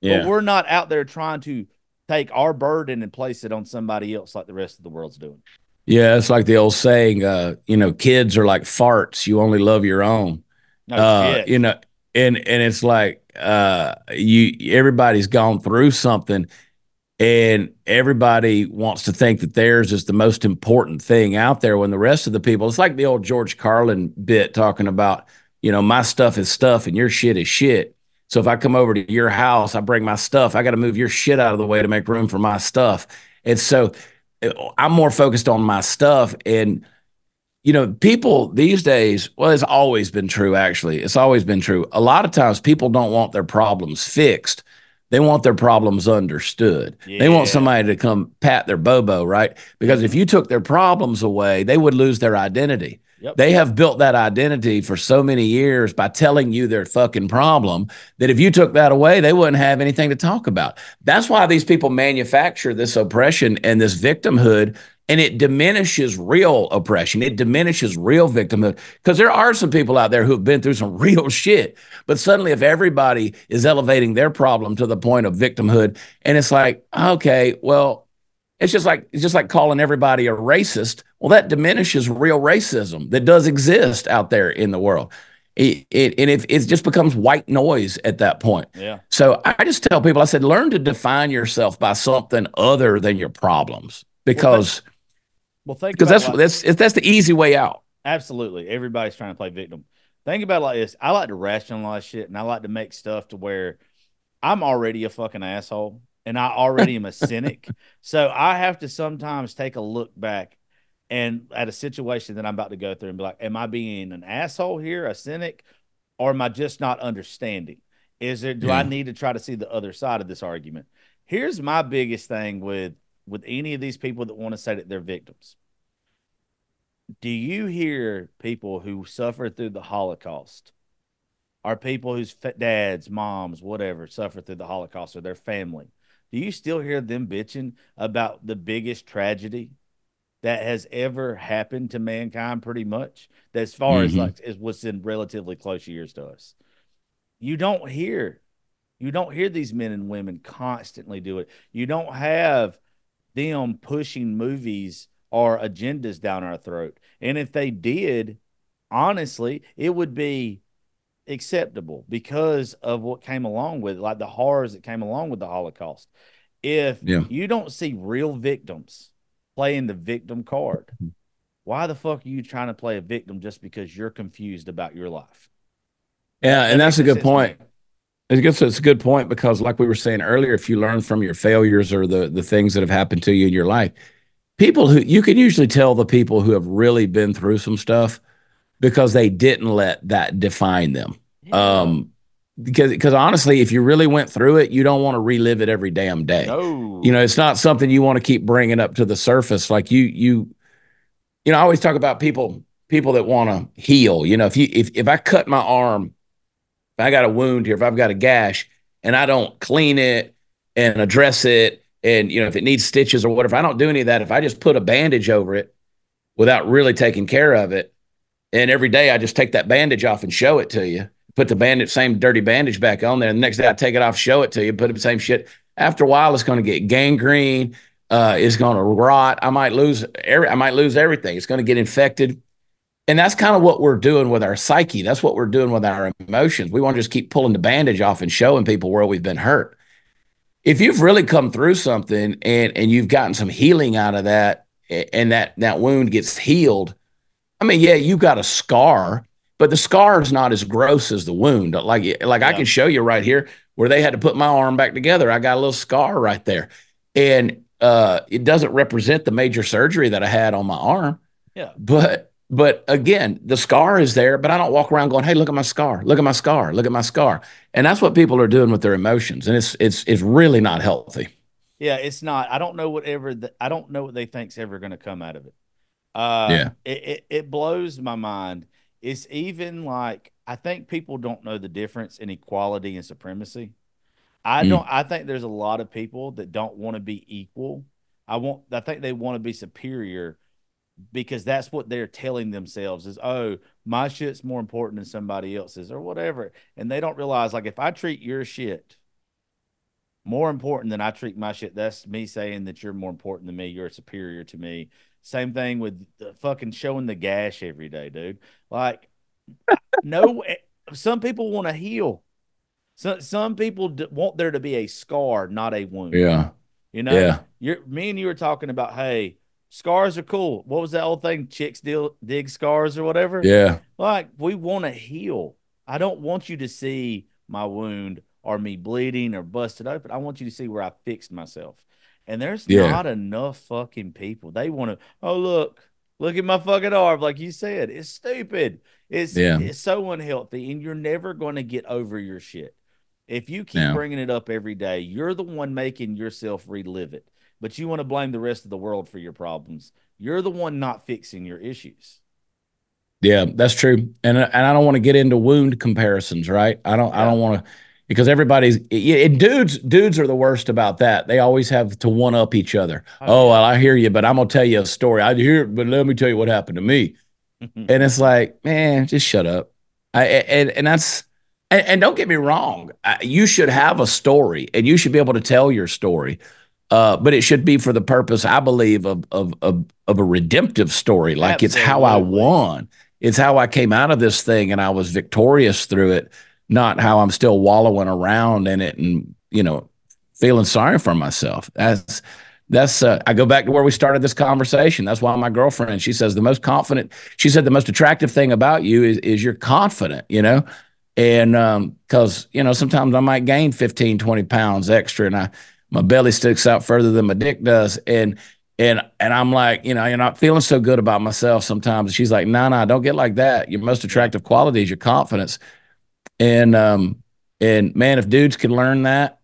But yeah, we're not out there trying to take our burden and place it on somebody else like the rest of the world's doing. yeah. It's like the old saying, uh, you know, kids are like farts. You only love your own. No uh, shit. you know, and and it's like uh, you everybody's gone through something, and everybody wants to think that theirs is the most important thing out there. When the rest of the people, it's like the old George Carlin bit talking about, you know, my stuff is stuff and your shit is shit. So if I come over to your house, I bring my stuff. I got to move your shit out of the way to make room for my stuff. And so uh, I'm more focused on my stuff and you know, people these days, well, it's always been true, actually. It's always been true. A lot of times people don't want their problems fixed. They want their problems understood. They want somebody to come pat their bobo, right? Because if mm-hmm. you took their problems away, they would lose their identity. Yep. They have built that identity for so many years by telling you their fucking problem that if you took that away, they wouldn't have anything to talk about. That's why these people manufacture this oppression and this victimhood, and it diminishes real oppression. It diminishes real victimhood because there are some people out there who have been through some real shit. But suddenly, if everybody is elevating their problem to the point of victimhood, and it's like, okay, well, it's just like it's just like calling everybody a racist. Well, that diminishes real racism that does exist out there in the world. It, it, and it, it just becomes white noise at that point. Yeah. So I just tell people, I said, learn to define yourself by something other than your problems, because Well, think because that's like- that's that's the easy way out. Absolutely. Everybody's trying to play victim. Think about it like this. I like to rationalize shit and I like to make stuff to where I'm already a fucking asshole. and I already am a cynic. So I have to sometimes take a look back and at a situation that I'm about to go through and be like, am I being an asshole here, a cynic, or am I just not understanding? Is there do yeah. I need to try to see the other side of this argument? Here's my biggest thing with with any of these people that want to say that they're victims. Do you hear people who suffered through the Holocaust are people whose dads, moms, whatever suffered through the Holocaust or their family? Do you still hear them bitching about the biggest tragedy that has ever happened to mankind pretty much as far mm-hmm. as like is what's in relatively close years to us you don't hear you don't hear these men and women constantly do it you don't have them pushing movies or agendas down our throat and if they did honestly it would be acceptable because of what came along with it, like the horrors that came along with the holocaust if yeah. you don't see real victims playing the victim card. Why the fuck are you trying to play a victim just because you're confused about your life? Yeah, that and that's a good point. It's good, it's a good point because, like we were saying earlier, if you learn from your failures or the the things that have happened to you in your life, people who you can usually tell the people who have really been through some stuff because they didn't let that define them. Yeah. Um, because because honestly, if you really went through it, you don't want to relive it every damn day. No. You know, it's not something you want to keep bringing up to the surface. Like you you you know, I always talk about people people that want to heal. You know, if you if if I cut my arm, if I got a wound here, if I've got a gash, and I don't clean it and address it, and you know, if it needs stitches or whatever, I don't do any of that. If I just put a bandage over it without really taking care of it, and every day I just take that bandage off and show it to you put the bandage, same dirty bandage back on there. And the next day I take it off, show it to you, put the same shit. After a while, it's going to get gangrene. Uh, it's going to rot. I might lose every, I might lose everything. It's going to get infected. And that's kind of what we're doing with our psyche. That's what we're doing with our emotions. We want to just keep pulling the bandage off and showing people where we've been hurt. If you've really come through something and and you've gotten some healing out of that, and that that wound gets healed, I mean, yeah, you got a scar, but the scar is not as gross as the wound. Like like yeah. I can show you right here where they had to put my arm back together. I got a little scar right there, and uh, it doesn't represent the major surgery that I had on my arm. Yeah, but but again, the scar is there, but I don't walk around going, "Hey, look at my scar! Look at my scar! Look at my scar!" And that's what people are doing with their emotions, and it's it's it's really not healthy. Yeah, it's not. I don't know whatever. The, I don't know what they think's ever going to come out of it. Uh, yeah, it, it it blows my mind it's even like I think people don't know the difference in equality and supremacy. I mm. don't I think there's a lot of people that don't want to be equal. I want I think they want to be superior because that's what they're telling themselves is oh my shit's more important than somebody else's or whatever and they don't realize like if i treat your shit more important than i treat my shit that's me saying that you're more important than me you're superior to me same thing with fucking showing the gash every day, dude. Like, no, some people want to heal. Some some people d- want there to be a scar, not a wound. Yeah, you know. Yeah. You're me and you were talking about. Hey, scars are cool. What was that old thing? Chicks deal dig scars or whatever. Yeah. Like we want to heal. I don't want you to see my wound or me bleeding or busted open. I want you to see where I fixed myself. And there's yeah. not enough fucking people. They want to, oh, look, look at my fucking arm. Like you said, it's stupid. It's, yeah. it's so unhealthy. And you're never going to get over your shit. If you keep yeah. bringing it up every day, you're the one making yourself relive it. But you want to blame the rest of the world for your problems. You're the one not fixing your issues. Yeah, that's true. And and I don't want to get into wound comparisons, right? I don't yeah. I don't want to because everybody's it, dudes dudes are the worst about that they always have to one up each other oh, oh well i hear you but i'm gonna tell you a story i hear but let me tell you what happened to me and it's like man just shut up I, and, and that's and, and don't get me wrong you should have a story and you should be able to tell your story uh, but it should be for the purpose i believe of of of, of a redemptive story like Absolutely. it's how i won it's how i came out of this thing and i was victorious through it not how I'm still wallowing around in it and, you know, feeling sorry for myself. That's, that's, uh, I go back to where we started this conversation. That's why my girlfriend, she says the most confident, she said the most attractive thing about you is, is you're confident, you know? And, um, cause, you know, sometimes I might gain 15, 20 pounds extra and I, my belly sticks out further than my dick does. And and and I'm like, you know, you're not feeling so good about myself sometimes. she's like, no, nah, no, nah, don't get like that. Your most attractive quality is your confidence. And um, and man, if dudes could learn that,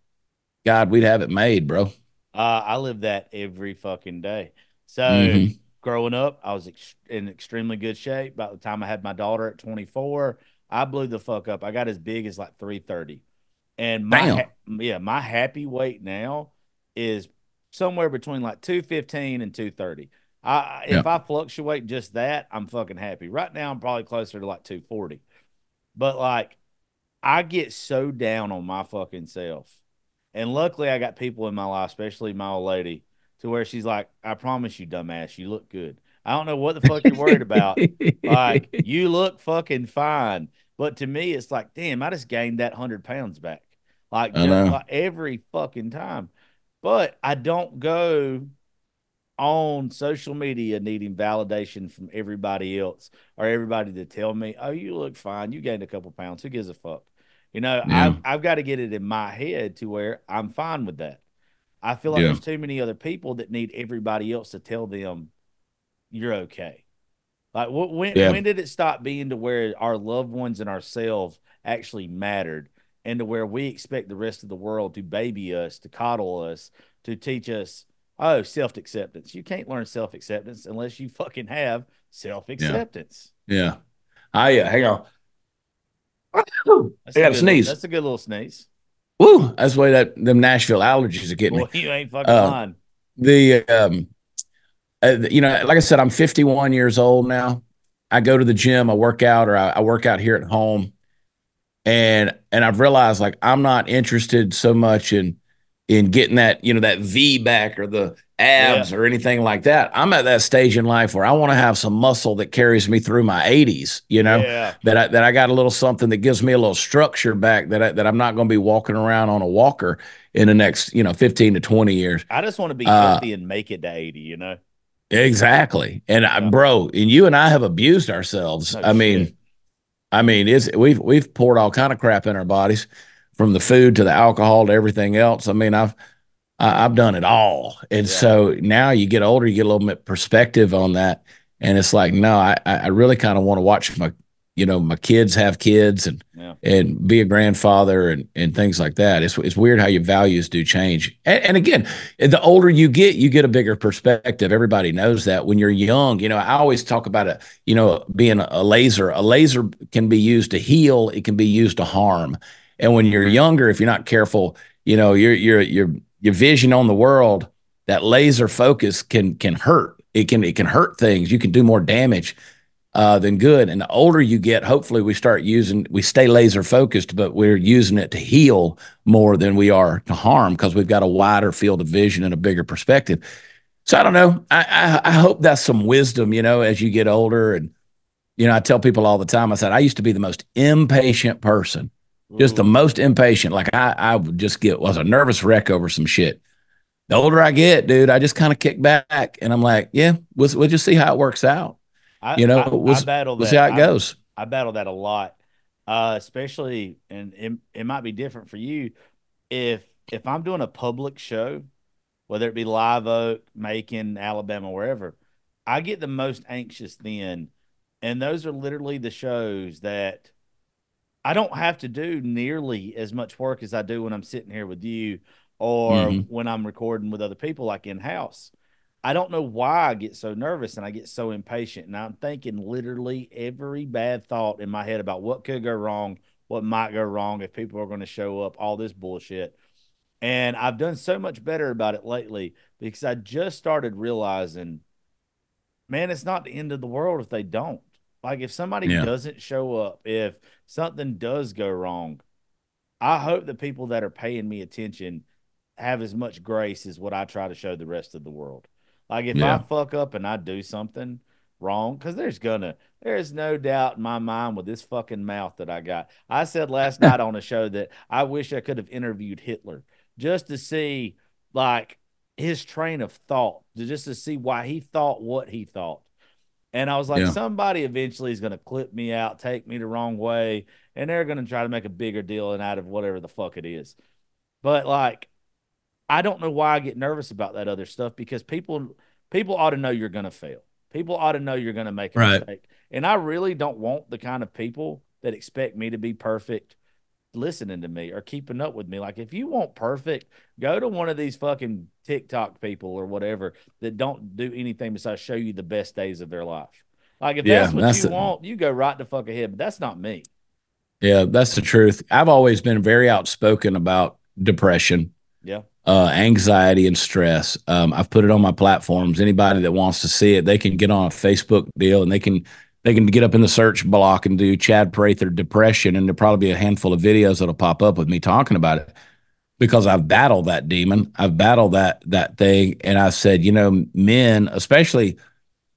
God, we'd have it made, bro. Uh, I live that every fucking day. So mm-hmm. growing up, I was ex- in extremely good shape. By the time I had my daughter at 24, I blew the fuck up. I got as big as like 330. And my yeah, my happy weight now is somewhere between like 215 and 230. I if I fluctuate just that, I'm fucking happy. Right now I'm probably closer to like 240. But like I get so down on my fucking self. And luckily I got people in my life, especially my old lady, to where she's like, I promise you, dumbass, you look good. I don't know what the fuck you're worried about. like, you look fucking fine. But to me, it's like, damn, I just gained that hundred pounds back like, just, like every fucking time. But I don't go on social media needing validation from everybody else or everybody to tell me, "Oh, you look fine. You gained a couple pounds. Who gives a fuck?" You know, yeah. I've, I've got to get it in my head to where I'm fine with that. I feel like yeah. there's too many other people that need everybody else to tell them you're okay. Like, what when yeah. when did it stop being to where our loved ones and ourselves actually mattered? And to where we expect the rest of the world to baby us, to coddle us, to teach us, oh, self acceptance. You can't learn self acceptance unless you fucking have self acceptance. Yeah. yeah. I uh, hang on. That's I got a sneeze. Little, that's a good little sneeze. Woo! That's the way that them Nashville allergies are getting Boy, me. You ain't fucking uh, lying. The um, uh, you know, like I said, I'm 51 years old now. I go to the gym, I work out, or I, I work out here at home and and I've realized like I'm not interested so much in in getting that you know that V back or the abs yeah. or anything like that. I'm at that stage in life where I want to have some muscle that carries me through my 80s. You know yeah. that I, that I got a little something that gives me a little structure back that I, that I'm not going to be walking around on a walker in the next you know 15 to 20 years. I just want to be uh, healthy uh, and make it to 80. You know. Exactly. And yeah. I, bro, and you and I have abused ourselves. I shit. I mean, it's we've we've poured all kind of crap in our bodies, from the food to the alcohol to everything else. I mean, I've I, have done it all, and yeah. so now you get older, you get a little bit perspective on that, and it's like, no, I I really kind of want to watch my you know my kids have kids and yeah. and be a grandfather and and things like that. It's it's weird how your values do change. And, and, again the older you get you get a bigger perspective. Everybody knows that. When you're young you know i always talk about it you know being a laser. A laser can be used to heal. It can be used to harm. And when you're mm-hmm. younger if you're not careful you know your your your your vision on the world that laser focus can can hurt. It can it can hurt things. You can do more damage uh, than good. And the older you get, hopefully we start using, we stay laser focused, but we're using it to heal more than we are to harm because we've got a wider field of vision and a bigger perspective. So I don't know. I, I, I hope that's some wisdom, you know, as you get older. And, you know, I tell people all the time, I said, I used to be the most impatient person, just the most impatient. Like I, I would just get, was a nervous wreck over some shit. The older I get, dude, I just kind of kick back and I'm like, yeah, we'll, we'll just see how it works out. I, you know, I, we'll, I battle we'll that. see how it goes. I, battle that a lot, uh, especially, and it, it might be different for you. If if I'm doing a public show, whether it be Live Oak, Macon, Alabama, wherever, I get the most anxious then, and those are literally the shows that I don't have to do nearly as much work as I do when I'm sitting here with you or mm-hmm. when I'm recording with other people, like in house. I don't know why I get so nervous and I get so impatient. And I'm thinking literally every bad thought in my head about what could go wrong, what might go wrong if people are going to show up, all this bullshit. And I've done so much better about it lately because I just started realizing, man, it's not the end of the world if they don't. Like if somebody yeah. doesn't show up, if something does go wrong, I hope the people that are paying me attention have as much grace as what I try to show the rest of the world. Like if yeah. I fuck up and I do something wrong, because there's gonna, there's no doubt in my mind with this fucking mouth that I got. I said last night on a show that I wish I could have interviewed Hitler just to see like his train of thought, just to see why he thought what he thought. And I was like, yeah. somebody eventually is going to clip me out, take me the wrong way, and they're going to try to make a bigger deal out of whatever the fuck it is. But like, I don't know why I get nervous about that other stuff because people people ought to know you're going to fail. People ought to know you're going to make a Right. mistake. And I really don't want the kind of people that expect me to be perfect listening to me or keeping up with me. Like if you want perfect, go to one of these fucking TikTok people or whatever that don't do anything besides show you the best days of their life. Like if Yeah, that's what that's you the- want, you go right the fuck ahead. But that's not me. Yeah, that's the truth. I've always been very outspoken about depression, Yeah. uh, anxiety, and stress. Um, I've put it on my platforms. Anybody that wants to see it, they can get on a Facebook deal and they can they can get up in the search block and do Chad Prather depression, and there'll probably be a handful of videos that'll pop up with me talking about it because I've battled that demon. I've battled that that thing, and I said, you know, men, especially,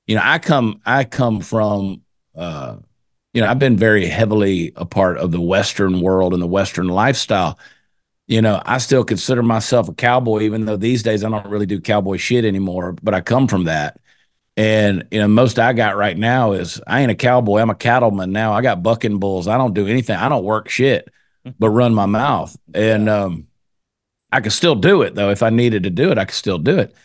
you know, I come I come from. Uh, you know, I've been very heavily a part of the Western world and the Western lifestyle. You know, I still consider myself a cowboy, even though these days I don't really do cowboy shit anymore, but I come from that. And, you know, most I got right now is I ain't a cowboy. I'm a cattleman now. I got bucking bulls. I don't do anything. I don't work shit, but run my mouth. And, um, I could still do it though. If I needed to do it, I could still do it.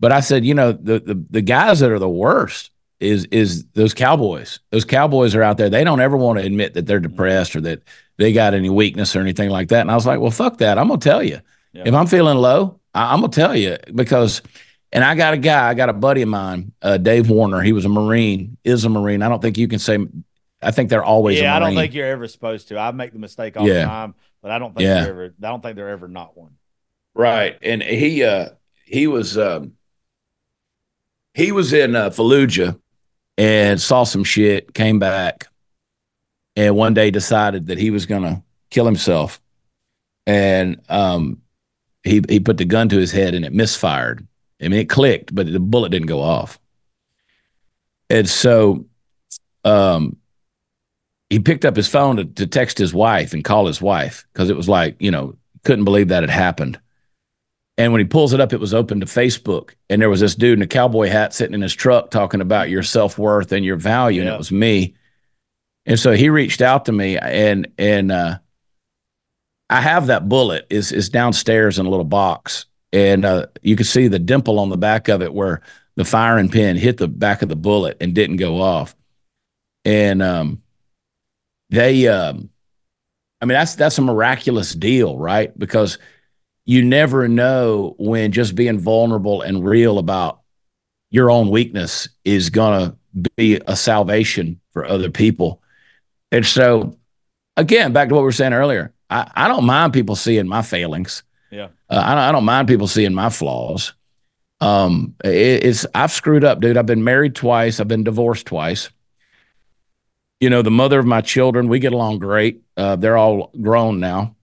But I said, you know, the, the, the guys that are the worst is is those cowboys. Those cowboys are out there. They don't ever want to admit that they're depressed or that they got any weakness or anything like that. And I was like, well, fuck that. I'm gonna tell you. Yeah. If I'm feeling low, I, I'm gonna tell you because. And I got a guy. I got a buddy of mine, uh, Dave Warner. He was a Marine. Is a Marine. I don't think you can say. I think they're always. yeah, I don't think you're ever supposed to. I make the mistake all the time, but I don't think Yeah. ever I don't think they're ever not one. Right. And he uh he was um he was in uh, Fallujah and saw some shit, came back, and one day decided that he was gonna kill himself. And um he he put the gun to his head and it misfired. I mean it clicked, but the bullet didn't go off. And so um he picked up his phone to, to text his wife and call his wife because it was like, you know, couldn't believe that had happened. And when he pulls it up, it was open to Facebook. And there was this dude in a cowboy hat sitting in his truck talking about your self worth and your value. And it was me. And so he reached out to me and, and, uh, I have that bullet is, is downstairs in a little box. And, uh, you can see the dimple on the back of it where the firing pin hit the back of the bullet and didn't go off. And, um, they, um, I mean, that's, that's a miraculous deal, right? Because, you never know when just being vulnerable and real about your own weakness is going to be a salvation for other people. And so, again, back to what we were saying earlier, I, I don't mind people seeing my failings. Yeah. Uh, I, don't, I don't mind people seeing my flaws. Um, it, it's I've screwed up, dude. I've been married twice. I've been divorced twice. You know, the mother of my children, we get along great. Uh, they're all grown now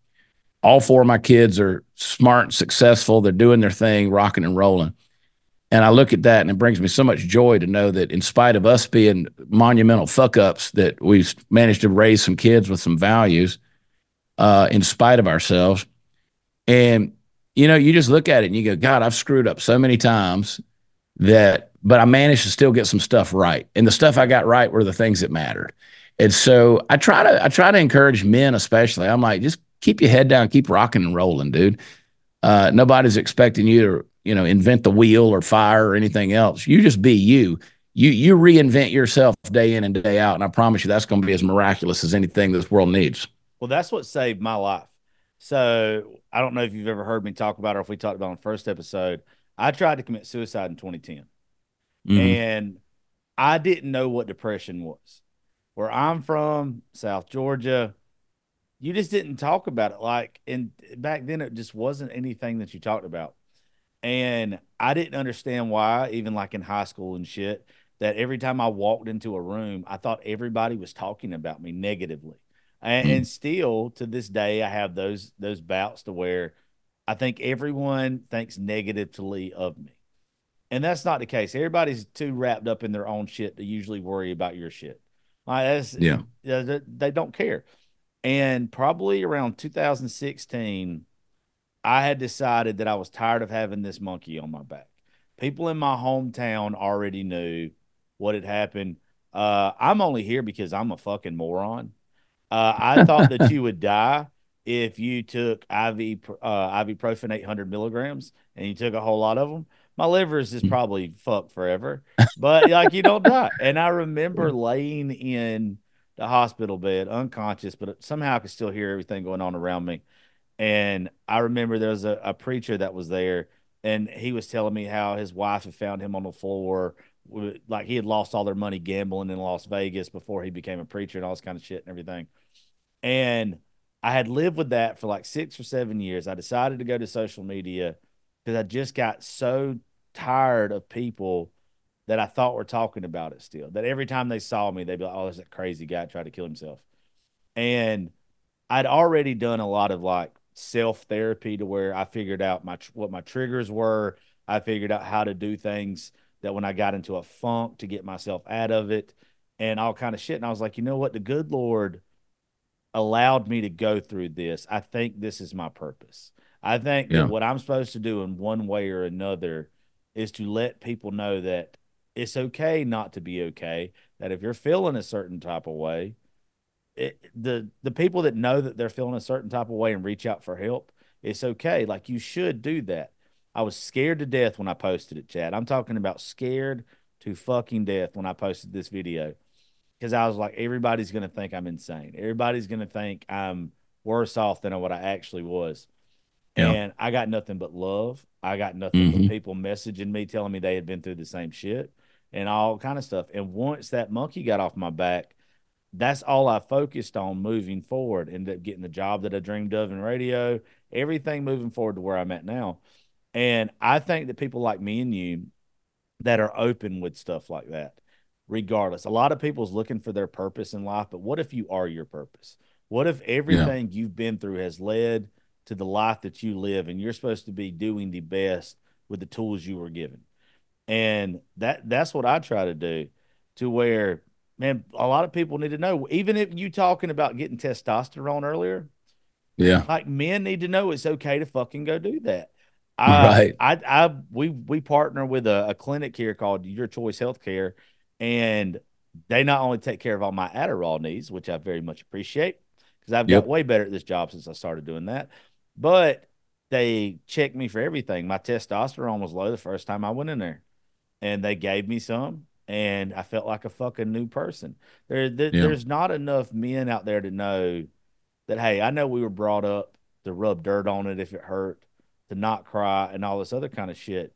all four of my kids are smart and successful. They're doing their thing, rocking and rolling. And I look at that and it brings me so much joy to know that in spite of us being monumental fuck ups, that we've managed to raise some kids with some values uh, in spite of ourselves. And, you know, you just look at it and you go, God, I've screwed up so many times that, but I managed to still get some stuff right. And the stuff I got right were the things that mattered. And so I try to, I try to encourage men, especially. I'm like, just keep your head down, keep rocking and rolling, dude. Uh, nobody's expecting you to, you know, invent the wheel or fire or anything else. You just be you. You you reinvent yourself day in and day out, and I promise you that's going to be as miraculous as anything this world needs. Well, that's what saved my life. So I don't know if you've ever heard me talk about it or if we talked about it on the first episode. I tried to commit suicide in 2010 Mhm. and I didn't know what depression was. Where I'm from, South Georgia, you just didn't talk about it. Like, and back then it just wasn't anything that you talked about. And I didn't understand why, even like in high school and shit, that every time I walked into a room, I thought everybody was talking about me negatively. And, Hmm. and still to this day, I have those those bouts to where I think everyone thinks negatively of me. And that's not the case. Everybody's too wrapped up in their own shit to usually worry about your shit. Like that's, Yeah. they don't care. And probably around 2016, I had decided that I was tired of having this monkey on my back. People in my hometown already knew what had happened. Uh, I'm only here because I'm a fucking moron. Uh, I thought that you would die if you took IV uh, ibuprofen 800 milligrams and you took a whole lot of them, my liver is just mm. probably fucked forever. But like you don't die. And I remember laying in the hospital bed unconscious, but somehow I could still hear everything going on around me. And I remember there was a, a preacher that was there, and he was telling me how his wife had found him on the floor, like he had lost all their money gambling in Las Vegas before he became a preacher and all this kind of shit and everything. And I had lived with that for like six or seven years. I decided to go to social media because I just got so tired of people that I thought were talking about it still. That every time they saw me, they'd be like, "Oh, there's that crazy guy tried to kill himself," and I'd already done a lot of like self therapy to where I figured out my what my triggers were. I figured out how to do things that when I got into a funk to get myself out of it, and all kind of shit. And I was like, you know what, the good Lord allowed me to go through this. I think this is my purpose. I think yeah. that what I'm supposed to do in one way or another is to let people know that it's okay not to be okay. That if you're feeling a certain type of way, it, the the people that know that they're feeling a certain type of way and reach out for help, it's okay. Like you should do that. I was scared to death when I posted it, Chad. I'm talking about scared to fucking death when I posted this video because I was like, everybody's going to think I'm insane. Everybody's going to think I'm worse off than what I actually was. Yeah. And I got nothing but love. I got nothing mm-hmm. but people messaging me, telling me they had been through the same shit and all kind of stuff. And once that monkey got off my back, that's all I focused on moving forward. Ended up getting the job that I dreamed of in radio, everything moving forward to where I'm at now. And I think that people like me and you that are open with stuff like that regardless. A lot of people's looking for their purpose in life, but what if you are your purpose? What if everything yeah. you've been through has led to the life that you live and you're supposed to be doing the best with the tools you were given? And that that's what I try to do to where man, a lot of people need to know even if you talking about getting testosterone earlier, yeah. Like men need to know it's okay to fucking go do that. I, right. I, I, we, we partner with a, a clinic here called Your Choice Healthcare, and they not only take care of all my Adderall needs, which I very much appreciate because I've yep. got way better at this job since I started doing that, but they checked me for everything. My testosterone was low the first time I went in there, and they gave me some, and I felt like a fucking new person. There, there yeah. there's not enough men out there to know that. Hey, I know we were brought up to rub dirt on it if it hurt, to not cry, and all this other kind of shit.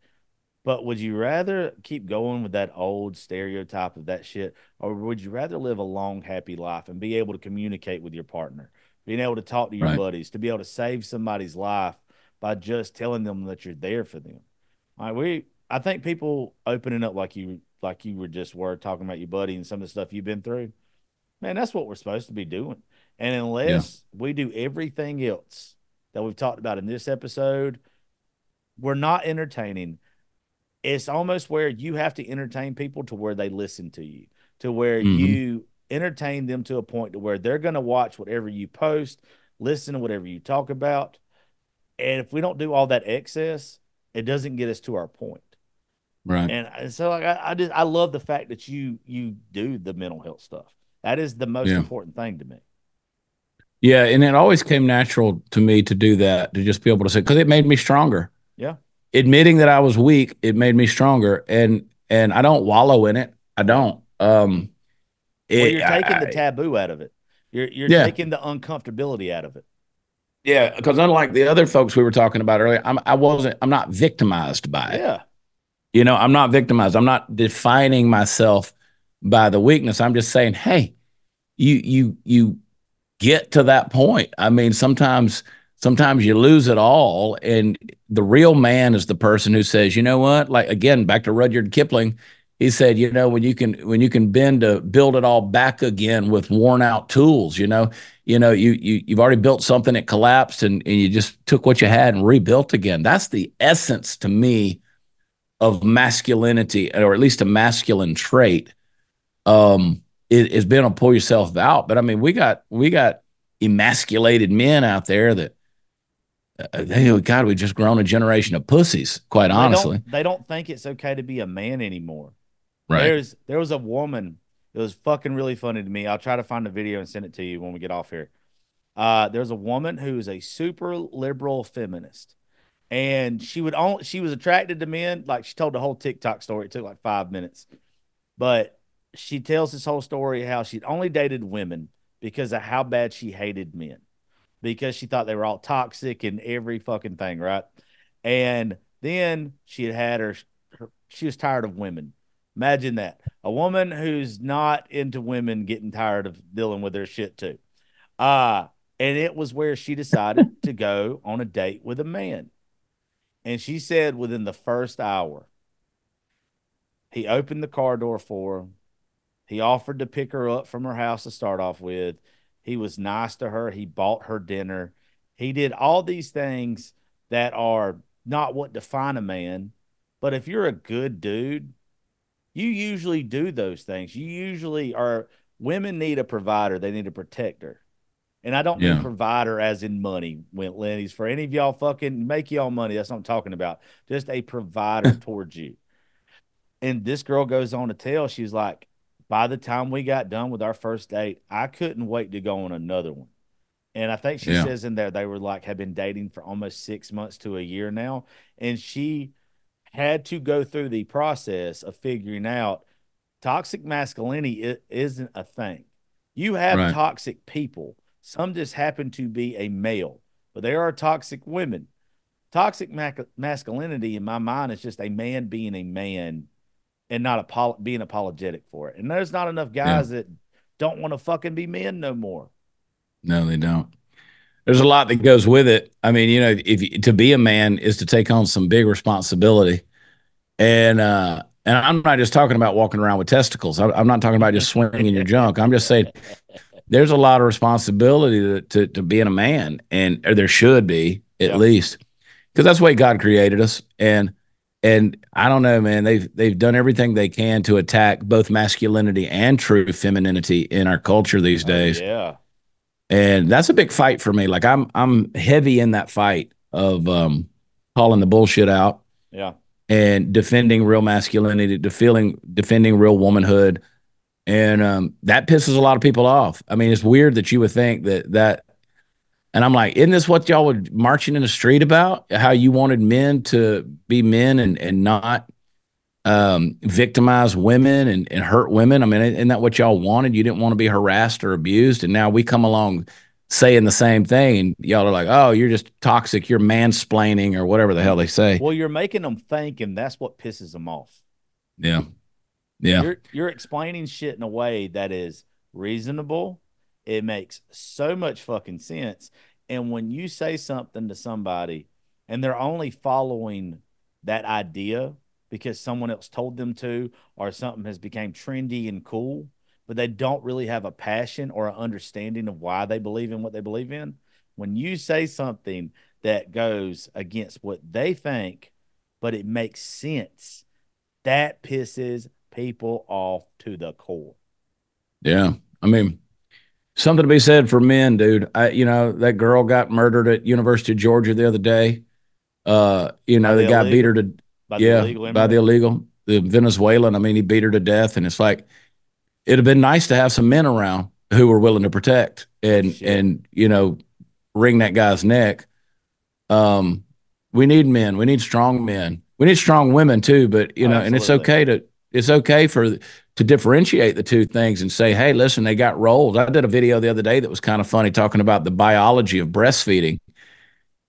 But would you rather keep going with that old stereotype of that shit, or would you rather live a long, happy life and be able to communicate with your partner, being able to talk to your right. buddies, to be able to save somebody's life by just telling them that you're there for them? All right, we I think people opening up like you like you were just were talking about your buddy and some of the stuff you've been through. Man, that's what we're supposed to be doing. And unless yeah. we do everything else that we've talked about in this episode, we're not entertaining it's almost where you have to entertain people to where they listen to you, to where mm-hmm. you entertain them to a point to where they're going to watch whatever you post, listen to whatever you talk about. And if we don't do all that excess, it doesn't get us to our point. Right. And so like I, I just I love the fact that you you do the mental health stuff. That is the most yeah. important thing to me. Yeah, and it always came natural to me to do that, to just be able to say because it made me stronger. Yeah admitting that I was weak, it made me stronger. And and I don't wallow in it. I don't. Um it, well, you're taking I, the taboo out of it. You're you're yeah. taking the uncomfortability out of it. Yeah, because unlike the other folks we were talking about earlier, I'm I wasn't I'm not victimized by it. Yeah. You know, I'm not victimized. I'm not defining myself by the weakness. I'm just saying, hey, you you you get to that point. I mean, sometimes sometimes you lose it all. And the real man is the person who says, you know what? Like again, back to Rudyard Kipling, he said, you know, when you can when you can bend to build it all back again with worn out tools, you know, you know, you you you've already built something that collapsed and, and you just took what you had and rebuilt again. That's the essence to me of masculinity, or at least a masculine trait. Um, it has been to pull yourself out. But I mean, we got we got emasculated men out there that hey, uh, God, we've just grown a generation of pussies. Quite they honestly, don't, they don't think it's okay to be a man anymore. Right. There's there was a woman. It was fucking really funny to me. I'll try to find the video and send it to you when we get off here. Uh, there's a woman who's a super liberal feminist, and she would only she was attracted to men. Like she told the whole TikTok story. It took like five minutes, but she tells this whole story how she'd only dated women because of how bad she hated men, because she thought they were all toxic and every fucking thing, right? And then she had had her, her she was tired of women. Imagine that. A woman who's not into women getting tired of dealing with their shit too. Uh, and it was where she decided to go on a date with a man. And she said within the first hour, he opened the car door for her. He offered to pick her up from her house to start off with. He was nice to her. He bought her dinner. He did all these things that are not what define a man. But if you're a good dude, you usually do those things. You usually are women need a provider, they need a protector. And I don't Yeah. mean provider as in money, Went Lenny's. For any of y'all fucking make y'all money, that's what I'm talking about. Just a provider towards you. And this girl goes on to tell, she's like, by the time we got done with our first date, I couldn't wait to go on another one. And I think she Yeah. says in there they were like have been dating for almost six months to a year now. And she had to go through the process of figuring out toxic masculinity isn't a thing. You have Right. toxic people. Some just happen to be a male, but there are toxic women. Toxic masculinity, in my mind, is just a man being a man and not apo- being apologetic for it. And there's not enough guys that don't want to fucking be men no more. No, they don't. There's a lot that goes with it. I mean, you know, if you, to be a man is to take on some big responsibility, and uh, and I'm not just talking about walking around with testicles. I'm, I'm not talking about just swinging your junk. I'm just saying there's a lot of responsibility to to, to being a man, and or there should be at Yeah. least because that's the way God created us. And and I don't know, man. They've they've done everything they can to attack both masculinity and true femininity in our culture these Oh, days yeah. and that's a big fight for me. Like I'm I'm heavy in that fight of um, calling the bullshit out Yeah. and defending real masculinity, defending defending real womanhood, and um, that pisses a lot of people off. I mean, it's weird that you would think that that. And I'm like, isn't this what y'all were marching in the street about? How you wanted men to be men and and not um, victimize women and, and hurt women. I mean, isn't that what y'all wanted? You didn't want to be harassed or abused, and now we come along saying the same thing, and y'all are like, "Oh, you're just toxic. You're mansplaining or whatever the hell they say." Well, you're making them think, and that's what pisses them off. Yeah, yeah, You're you're explaining shit in a way that is reasonable. It makes so much fucking sense. And when you say something to somebody and they're only following that idea because someone else told them to or something has become trendy and cool, but they don't really have a passion or an understanding of why they believe in what they believe in. When you say something that goes against what they think, but it makes sense, that pisses people off to the core. yeah. I mean, something to be said for men, dude. I, you know, that girl got murdered at University of Georgia the other day. Uh, you know, By the, guy beat her to By yeah, the illegal by the illegal, the Venezuelan. I mean, he beat her to death, and it's like it'd have been nice to have some men around who were willing to protect and Shit. and you know wring that guy's neck. Um, we need men. We need strong men. We need strong women too. But you Oh, know, and it's okay to it's okay for to differentiate the two things and say, hey, listen, they got roles. I did a video the other day that was kind of funny talking about the biology of breastfeeding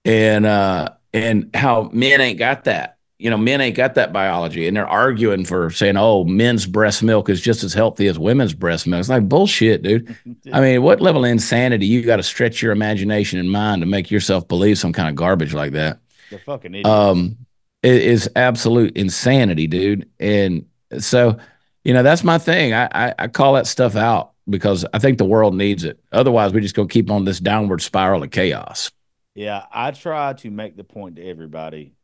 and uh and how men ain't got that. You know, men ain't got that biology, and they're arguing for saying, "Oh, men's breast milk is just as healthy as women's breast milk." It's like bullshit, dude. I mean, what level of insanity you got to stretch your imagination and mind to make yourself believe some kind of garbage like that? They're fucking idiots. Um, it is absolute insanity, dude. And so, you know, that's my thing. I, I I call that stuff out because I think the world needs it. Otherwise, we're just going to keep on this downward spiral of chaos. Yeah, I try to make the point to everybody.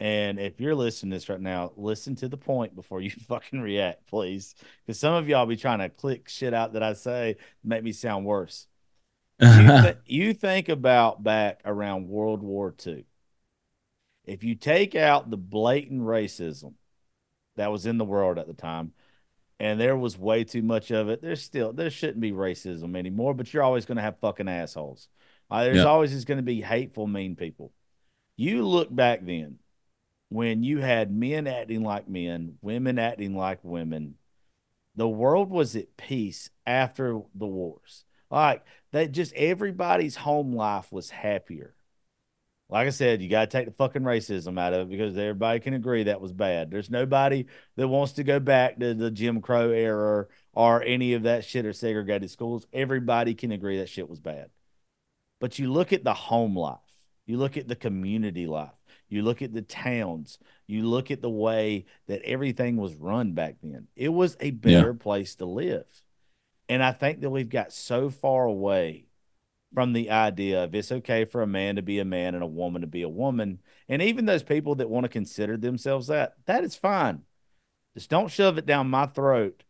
And if you're listening to this right now, listen to the point before you fucking react, please. Because some of y'all be trying to click shit out that I say, make me sound worse. You, th- you think about back around World War II. If you take out the blatant racism that was in the world at the time, and there was way too much of it, there's still there shouldn't be racism anymore, but you're always going to have fucking assholes. Uh, there's Yeah. always just going to be hateful, mean people. You look back then when you had men acting like men, women acting like women. The world was at peace after the wars. Like that, just everybody's home life was happier. Like I said, you got to take the fucking racism out of it because everybody can agree that was bad. There's nobody that wants to go back to the Jim Crow era or any of that shit or segregated schools. Everybody can agree that shit was bad. But you look at the home life, you look at the community life, you look at the towns, you look at the way that everything was run back then. It was a better place to live. And I think that we've got so far away from the idea of it's okay for a man to be a man and a woman to be a woman. And even those people that want to consider themselves that, that is fine. Just don't shove it down my throat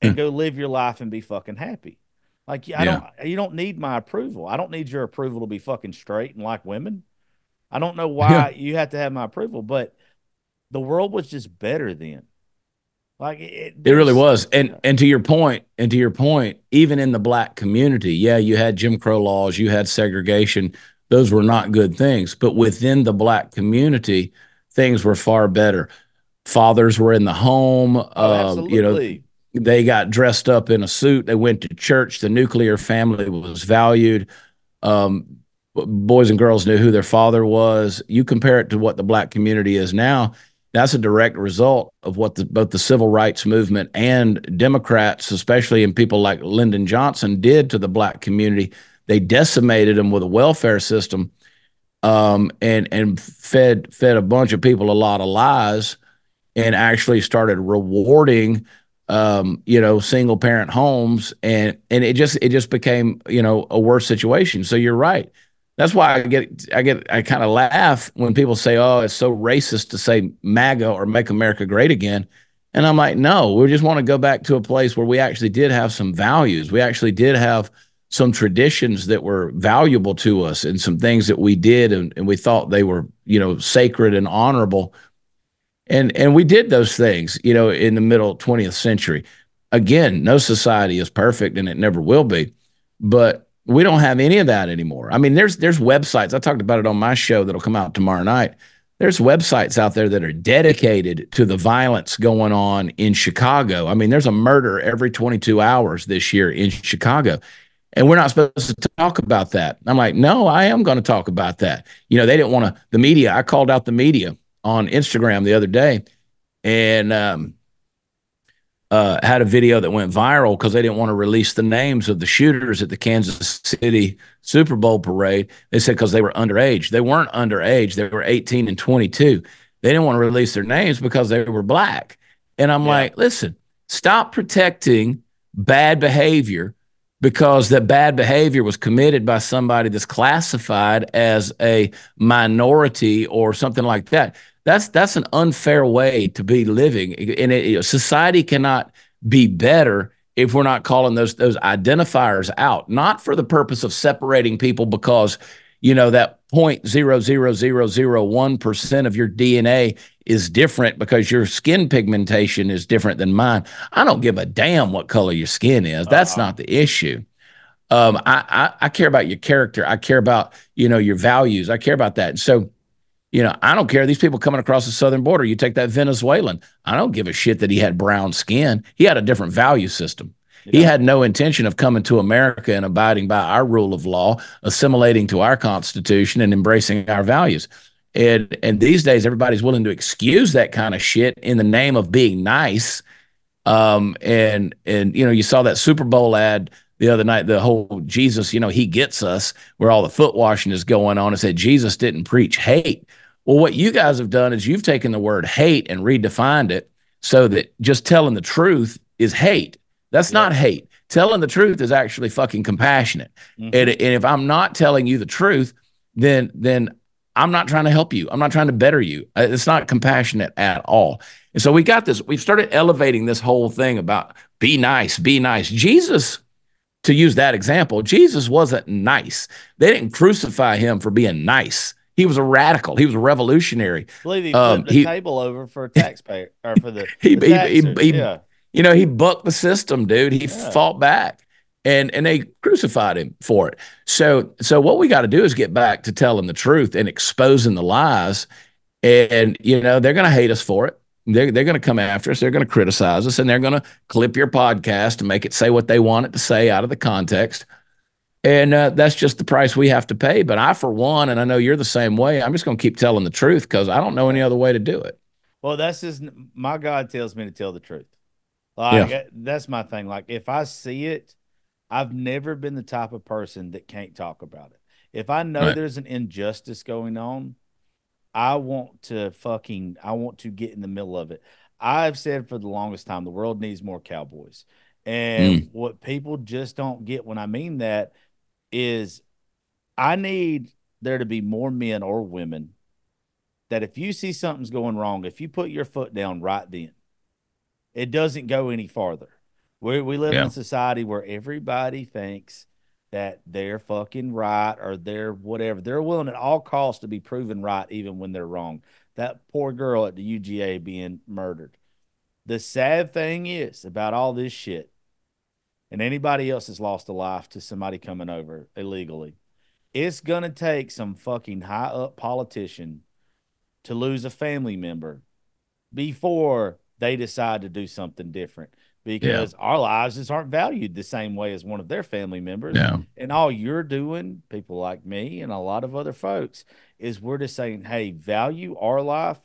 and Hmm. go live your life and be fucking happy. Like I Yeah. don't you don't need my approval. I don't need your approval to be fucking straight and like women. I don't know why Yeah. you have to have my approval, but the world was just better then. Like it, It really was. And and to your point, and to your point, even in the black community, yeah, you had Jim Crow laws, you had segregation. Those were not good things. But within the black community, things were far better. Fathers were in the home. Oh, um, you know, they got dressed up in a suit. They went to church. The nuclear family was valued. Um, boys and girls knew who their father was. You compare it to what the black community is now. That's a direct result of what the, both the civil rights movement and Democrats, especially and people like Lyndon Johnson, did to the black community. They decimated them with a welfare system, um, and and fed fed a bunch of people a lot of lies, and actually started rewarding um, you know, single parent homes, and and it just it just became you know a worse situation. So you're right. That's why I get I get I kind of laugh when people say, "Oh, it's so racist to say MAGA or Make America Great Again," and I'm like, "No, we just want to go back to a place where we actually did have some values. We actually did have some traditions that were valuable to us, and some things that we did, and, and we thought they were you know sacred and honorable." and and we did those things you know in the middle 20th century again no society is perfect and it never will be but we don't have any of that anymore. I mean there's there's websites. I talked about it on my show that'll come out tomorrow night. There's websites out there that are dedicated to the violence going on in chicago. I mean there's a murder every 22 hours this year in chicago. And we're not supposed to talk about that. I'm like no i am going to talk about that. You know they didn't want to the media i called out the media on Instagram the other day and um, uh, had a video that went viral because they didn't want to release the names of the shooters at the Kansas City Super Bowl parade. They said because they were underage. They weren't underage, they were 18 and 22. They didn't want to release their names because they were black. And I'm Yeah. like, listen, stop protecting bad behavior because that bad behavior was committed by somebody that's classified as a minority or something like that. That's that's an unfair way to be living, and it, know, society cannot be better if we're not calling those those identifiers out, not for the purpose of separating people because you know that point zero zero zero zero one percent of your DNA is different because your skin pigmentation is different than mine. I don't give a damn what color your skin is. That's Uh-uh. not the issue. Um, I, I I care about your character. I care about you know your values. I care about that. So, you know, I don't care. These people coming across the southern border. You take that Venezuelan. I don't give a shit that he had brown skin. He had a different value system. He had no intention of coming to America and abiding by our rule of law, assimilating to our constitution, and embracing our values. And and these days, everybody's willing to excuse that kind of shit in the name of being nice. Um, and and you know, you saw that Super Bowl ad the other night, the whole Jesus, you know, he gets us, where all the foot washing is going on. It said Jesus didn't preach hate. Well, what you guys have done is you've taken the word hate and redefined it so that just telling the truth is hate. That's Yeah. not hate. Telling the truth is actually fucking compassionate. Mhm. And, and if I'm not telling you the truth, then then I'm not trying to help you. I'm not trying to better you. Uh, It's not compassionate at all. And so we got this. We've started elevating this whole thing about be nice, be nice. Jesus, to use that example, Jesus wasn't nice. They didn't crucify him for being nice. He was a radical. He was a revolutionary. I believe he Um, flipped the he- table over for a taxpayer or for the, He- the he- he- he- yeah. You know, he bucked the system, dude. He Yeah. fought back. and and they crucified him for it. So so what we got to do is get back to telling the truth and exposing the lies. And you know they're going to hate us for it. They're they're going to come after us. They're going to criticize us, and they're going to clip your podcast and make it say what they want it to say out of the context. And uh, that's just the price we have to pay. But I, for one, and I know you're the same way. I'm just going to keep telling the truth because I don't know any other way to do it. Well, that's just my God tells me to tell the truth. Like yeah. that's my thing. Like if I see it, I've never been the type of person that can't talk about it. If I know right. there's an injustice going on, I want to fucking I want to get in the middle of it. I've said for the longest time the world needs more cowboys. And mm. what people just don't get when I mean that is I need there to be more men or women that if you see something's going wrong, if you put your foot down right then, it doesn't go any farther. We we live yeah. in a society where everybody thinks that they're fucking right or they're whatever. They're willing at all costs to be proven right even when they're wrong. That poor girl at the UGA being murdered. The sad thing is about all this shit, and anybody else has lost a life to somebody coming over illegally, it's gonna take some fucking high up politician to lose a family member before they decide to do something different because yeah. our lives just aren't valued the same way as one of their family members. Yeah. And all you're doing, people like me and a lot of other folks, is we're just saying, hey, value our life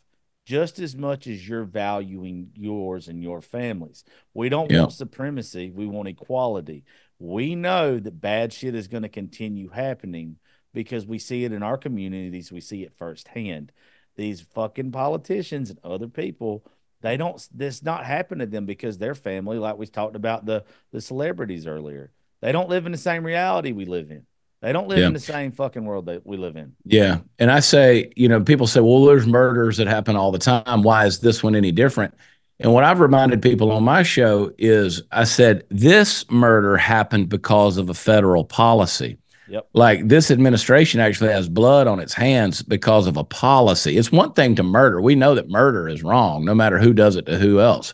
just as much as you're valuing yours and your families. We don't yeah. want supremacy, we want equality. We know that bad shit is going to continue happening because we see it in our communities, we see it firsthand. These fucking politicians and other people they don't. This not happen to them because their family, like we talked about the the celebrities earlier, they don't live in the same reality we live in. They don't live yeah. in the same fucking world that we live in. Yeah. And I say, you know, people say, well, there's murders that happen all the time. Why is this one any different? And what I've reminded people on my show is I said, this murder happened because of a federal policy. Yep. Like this administration actually has blood on its hands because of a policy. It's one thing to murder. We know that murder is wrong, no matter who does it to who else.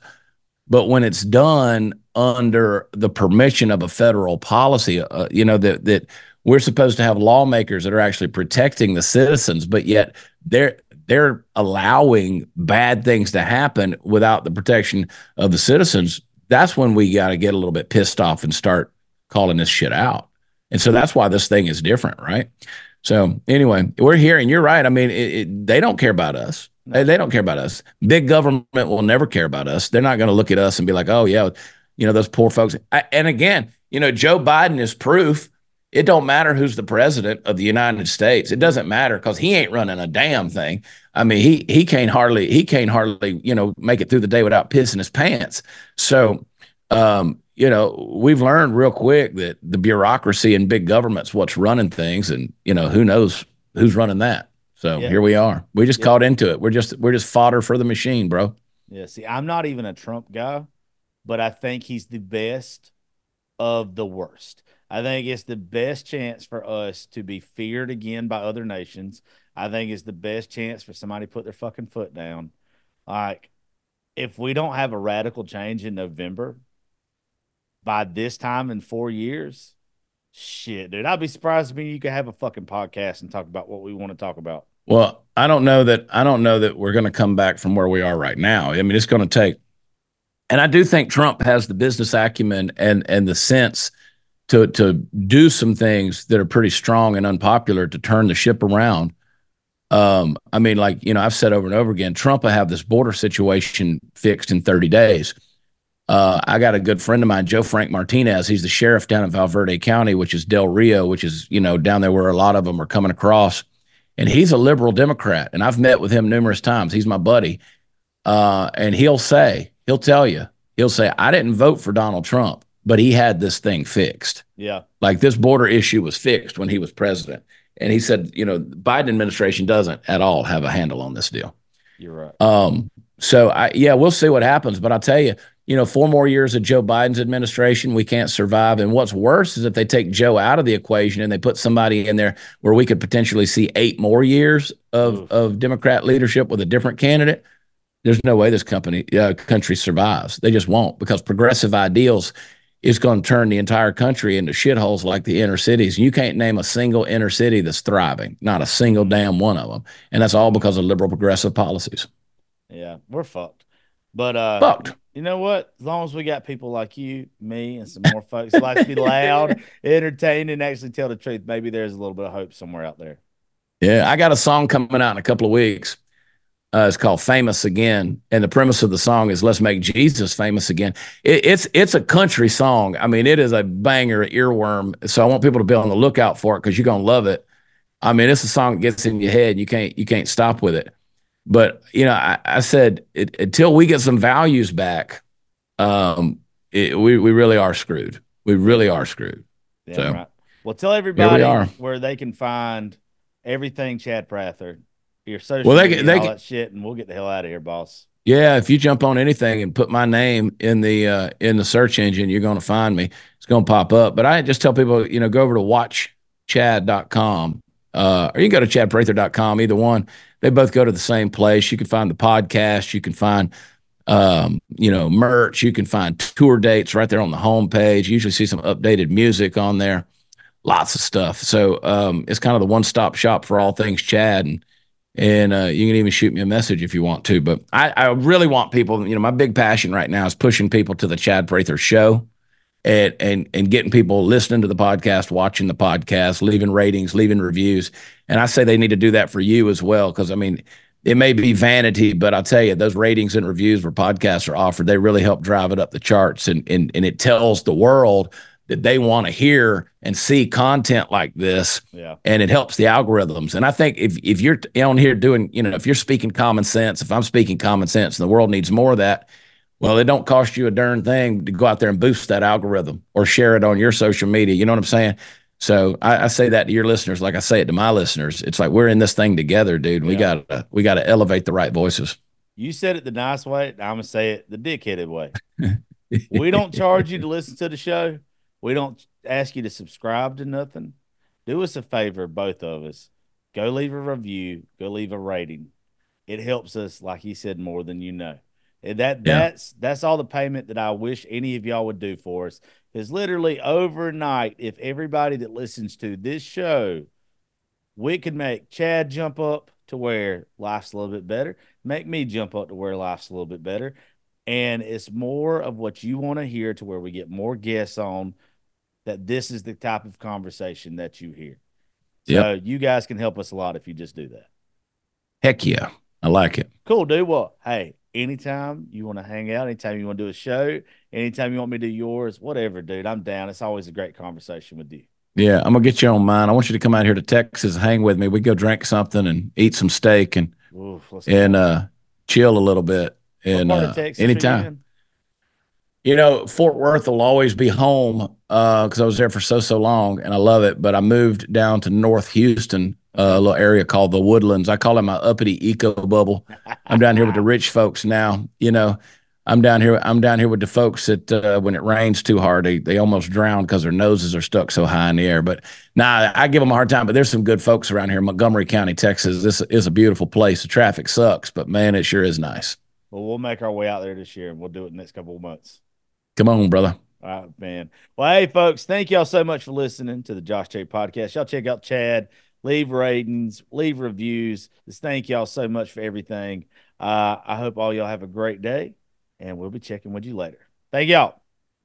But when it's done under the permission of a federal policy, uh, you know that that we're supposed to have lawmakers that are actually protecting the citizens, but yet they're they're allowing bad things to happen without the protection of the citizens. That's when we got to get a little bit pissed off and start calling this shit out. And so that's why this thing is different, right? So anyway, we're here, and you're right. I mean, it, it, they don't care about us. They, they don't care about us. Big government will never care about us. They're not going to look at us and be like, "Oh yeah, you know those poor folks." I, and again, you know, Joe Biden is proof. It don't matter who's the president of the United States. It doesn't matter because he ain't running a damn thing. I mean, he he can't hardly he can't hardly you know make it through the day without pissing his pants. So um, you know, we've learned real quick that the bureaucracy and big government's what's running things, and you know, who knows who's running that. So yeah. here we are. We just yeah. caught into it. We're just we're just fodder for the machine, bro. Yeah. See, I'm not even a Trump guy, but I think he's the best of the worst. I think it's the best chance for us to be feared again by other nations. I think it's the best chance for somebody to put their fucking foot down. Like, if we don't have a radical change in November, by this time in four years, shit, dude, I'd be surprised if you could have a fucking podcast and talk about what we want to talk about. Well, I don't know that I don't know that we're going to come back from where we are right now. I mean, it's going to take, and I do think Trump has the business acumen and and the sense to to do some things that are pretty strong and unpopular to turn the ship around. Um, I mean, like you know, I've said over and over again, Trump will have this border situation fixed in 30 days. Uh, I got a good friend of mine, Joe Frank Martinez. He's the sheriff down in Val Verde County, which is Del Rio, which is you know down there where a lot of them are coming across. And he's a liberal Democrat, and I've met with him numerous times. He's my buddy, uh, and he'll say, he'll tell you, he'll say, I didn't vote for Donald Trump, but he had this thing fixed. Yeah, like this border issue was fixed when he was president. And he said, you know, Biden administration doesn't at all have a handle on this deal. You're right. Um, so I yeah, we'll see what happens. But I'll tell you, you know, four more years of Joe Biden's administration, we can't survive. And what's worse is if they take Joe out of the equation and they put somebody in there where we could potentially see eight more years of, of Democrat leadership with a different candidate. There's no way this company uh, country survives. They just won't because progressive ideals it's going to turn the entire country into shitholes like the inner cities. You can't name a single inner city that's thriving, not a single damn one of them. And that's all because of liberal progressive policies. Yeah, we're fucked. But uh Fucked. you know what? As long as we got people like you, me, and some more folks who like to be loud, entertained, and actually tell the truth, maybe there's a little bit of hope somewhere out there. Yeah, I got a song coming out in a couple of weeks. Uh, it's called "Famous Again," and the premise of the song is "Let's make Jesus famous again." It, it's it's a country song. I mean, it is a banger, earworm. So I want people to be on the lookout for it because you're gonna love it. I mean, it's a song that gets in your head. You can't you can't stop with it. But you know, I, I said it, until we get some values back, um, it, we we really are screwed. We really are screwed. Yeah, So, right. Well, tell everybody are. where they can find everything Chad Prather, your social Well, they media, can- they all that shit, and we'll get the hell out of here, boss. Yeah, if you jump on anything and put my name in the uh, in the search engine, you're going to find me. It's going to pop up. But I just tell people, you know, go over to watchchad.com uh, or you can go to chadprather.com, either one. They both go to the same place. You can find the podcast. You can find, um, you know, merch. You can find tour dates right there on the homepage. You usually see some updated music on there. Lots of stuff. So um, it's kind of the one stop shop for all things Chad. And and uh, you can even shoot me a message if you want to. But I, I really want people. You know, my big passion right now is pushing people to the Chad Prather show, and and and getting people listening to the podcast, watching the podcast, leaving ratings, leaving reviews. And I say they need to do that for you as well, because I mean, it may be vanity, but I'll tell you, those ratings and reviews where podcasts are offered, they really help drive it up the charts, and and and it tells the world that they want to hear and see content like this Yeah. and it helps the algorithms. And I think if if you're on here doing, you know, if you're speaking common sense, if I'm speaking common sense, and the world needs more of that, well, it don't cost you a darn thing to go out there and boost that algorithm or share it on your social media. You know what I'm saying? So I, I say that to your listeners, like I say it to my listeners. It's like we're in this thing together, dude. We Yeah. got we got to elevate the right voices. You said it the nice way. I'm gonna say it the dickheaded way. we don't charge you to listen to the show. We don't ask you to subscribe to nothing. Do us a favor, both of us. Go leave a review. Go leave a rating. It helps us, like he said, more than you know. And that Yeah. that's that's all the payment that I wish any of y'all would do for us. Because literally overnight, if everybody that listens to this show, we could make Chad jump up to where life's a little bit better, make me jump up to where life's a little bit better. And it's more of what you want to hear to where we get more guests on that this is the type of conversation that you hear. So Yep. you guys can help us a lot if you just do that. Heck yeah, I like it. Cool, dude. Well, hey, anytime you want to hang out, anytime you want to do a show, anytime you want me to do yours, whatever, dude, I'm down. It's always a great conversation with you. Yeah, I'm gonna get you on mine. I want you to come out here to Texas, hang with me. We go drink something and eat some steak and Oof, and uh, chill a little bit. And uh, Texas are you anytime. You know, Fort Worth will always be home because I was there for so so long, and I love it. But I moved down to North Houston, uh, a little area called the Woodlands. I call it my uppity eco bubble. I'm down here with the rich folks now. You know, I'm down here. I'm down here with the folks that uh, when it rains too hard, they they almost drown because their noses are stuck so high in the air. But nah, I give them a hard time. But there's some good folks around here, Montgomery County, Texas. This is a beautiful place. The traffic sucks, but man, it sure is nice. Well, we'll make our way out there this year and we'll do it in the next couple of months. Come on, brother. All right, man. Well, hey, folks, thank y'all so much for listening to the Josh Cherry podcast. Y'all check out Chad, leave ratings, leave reviews. Just thank y'all so much for everything. Uh, I hope all y'all have a great day, and we'll be checking with you later. Thank y'all.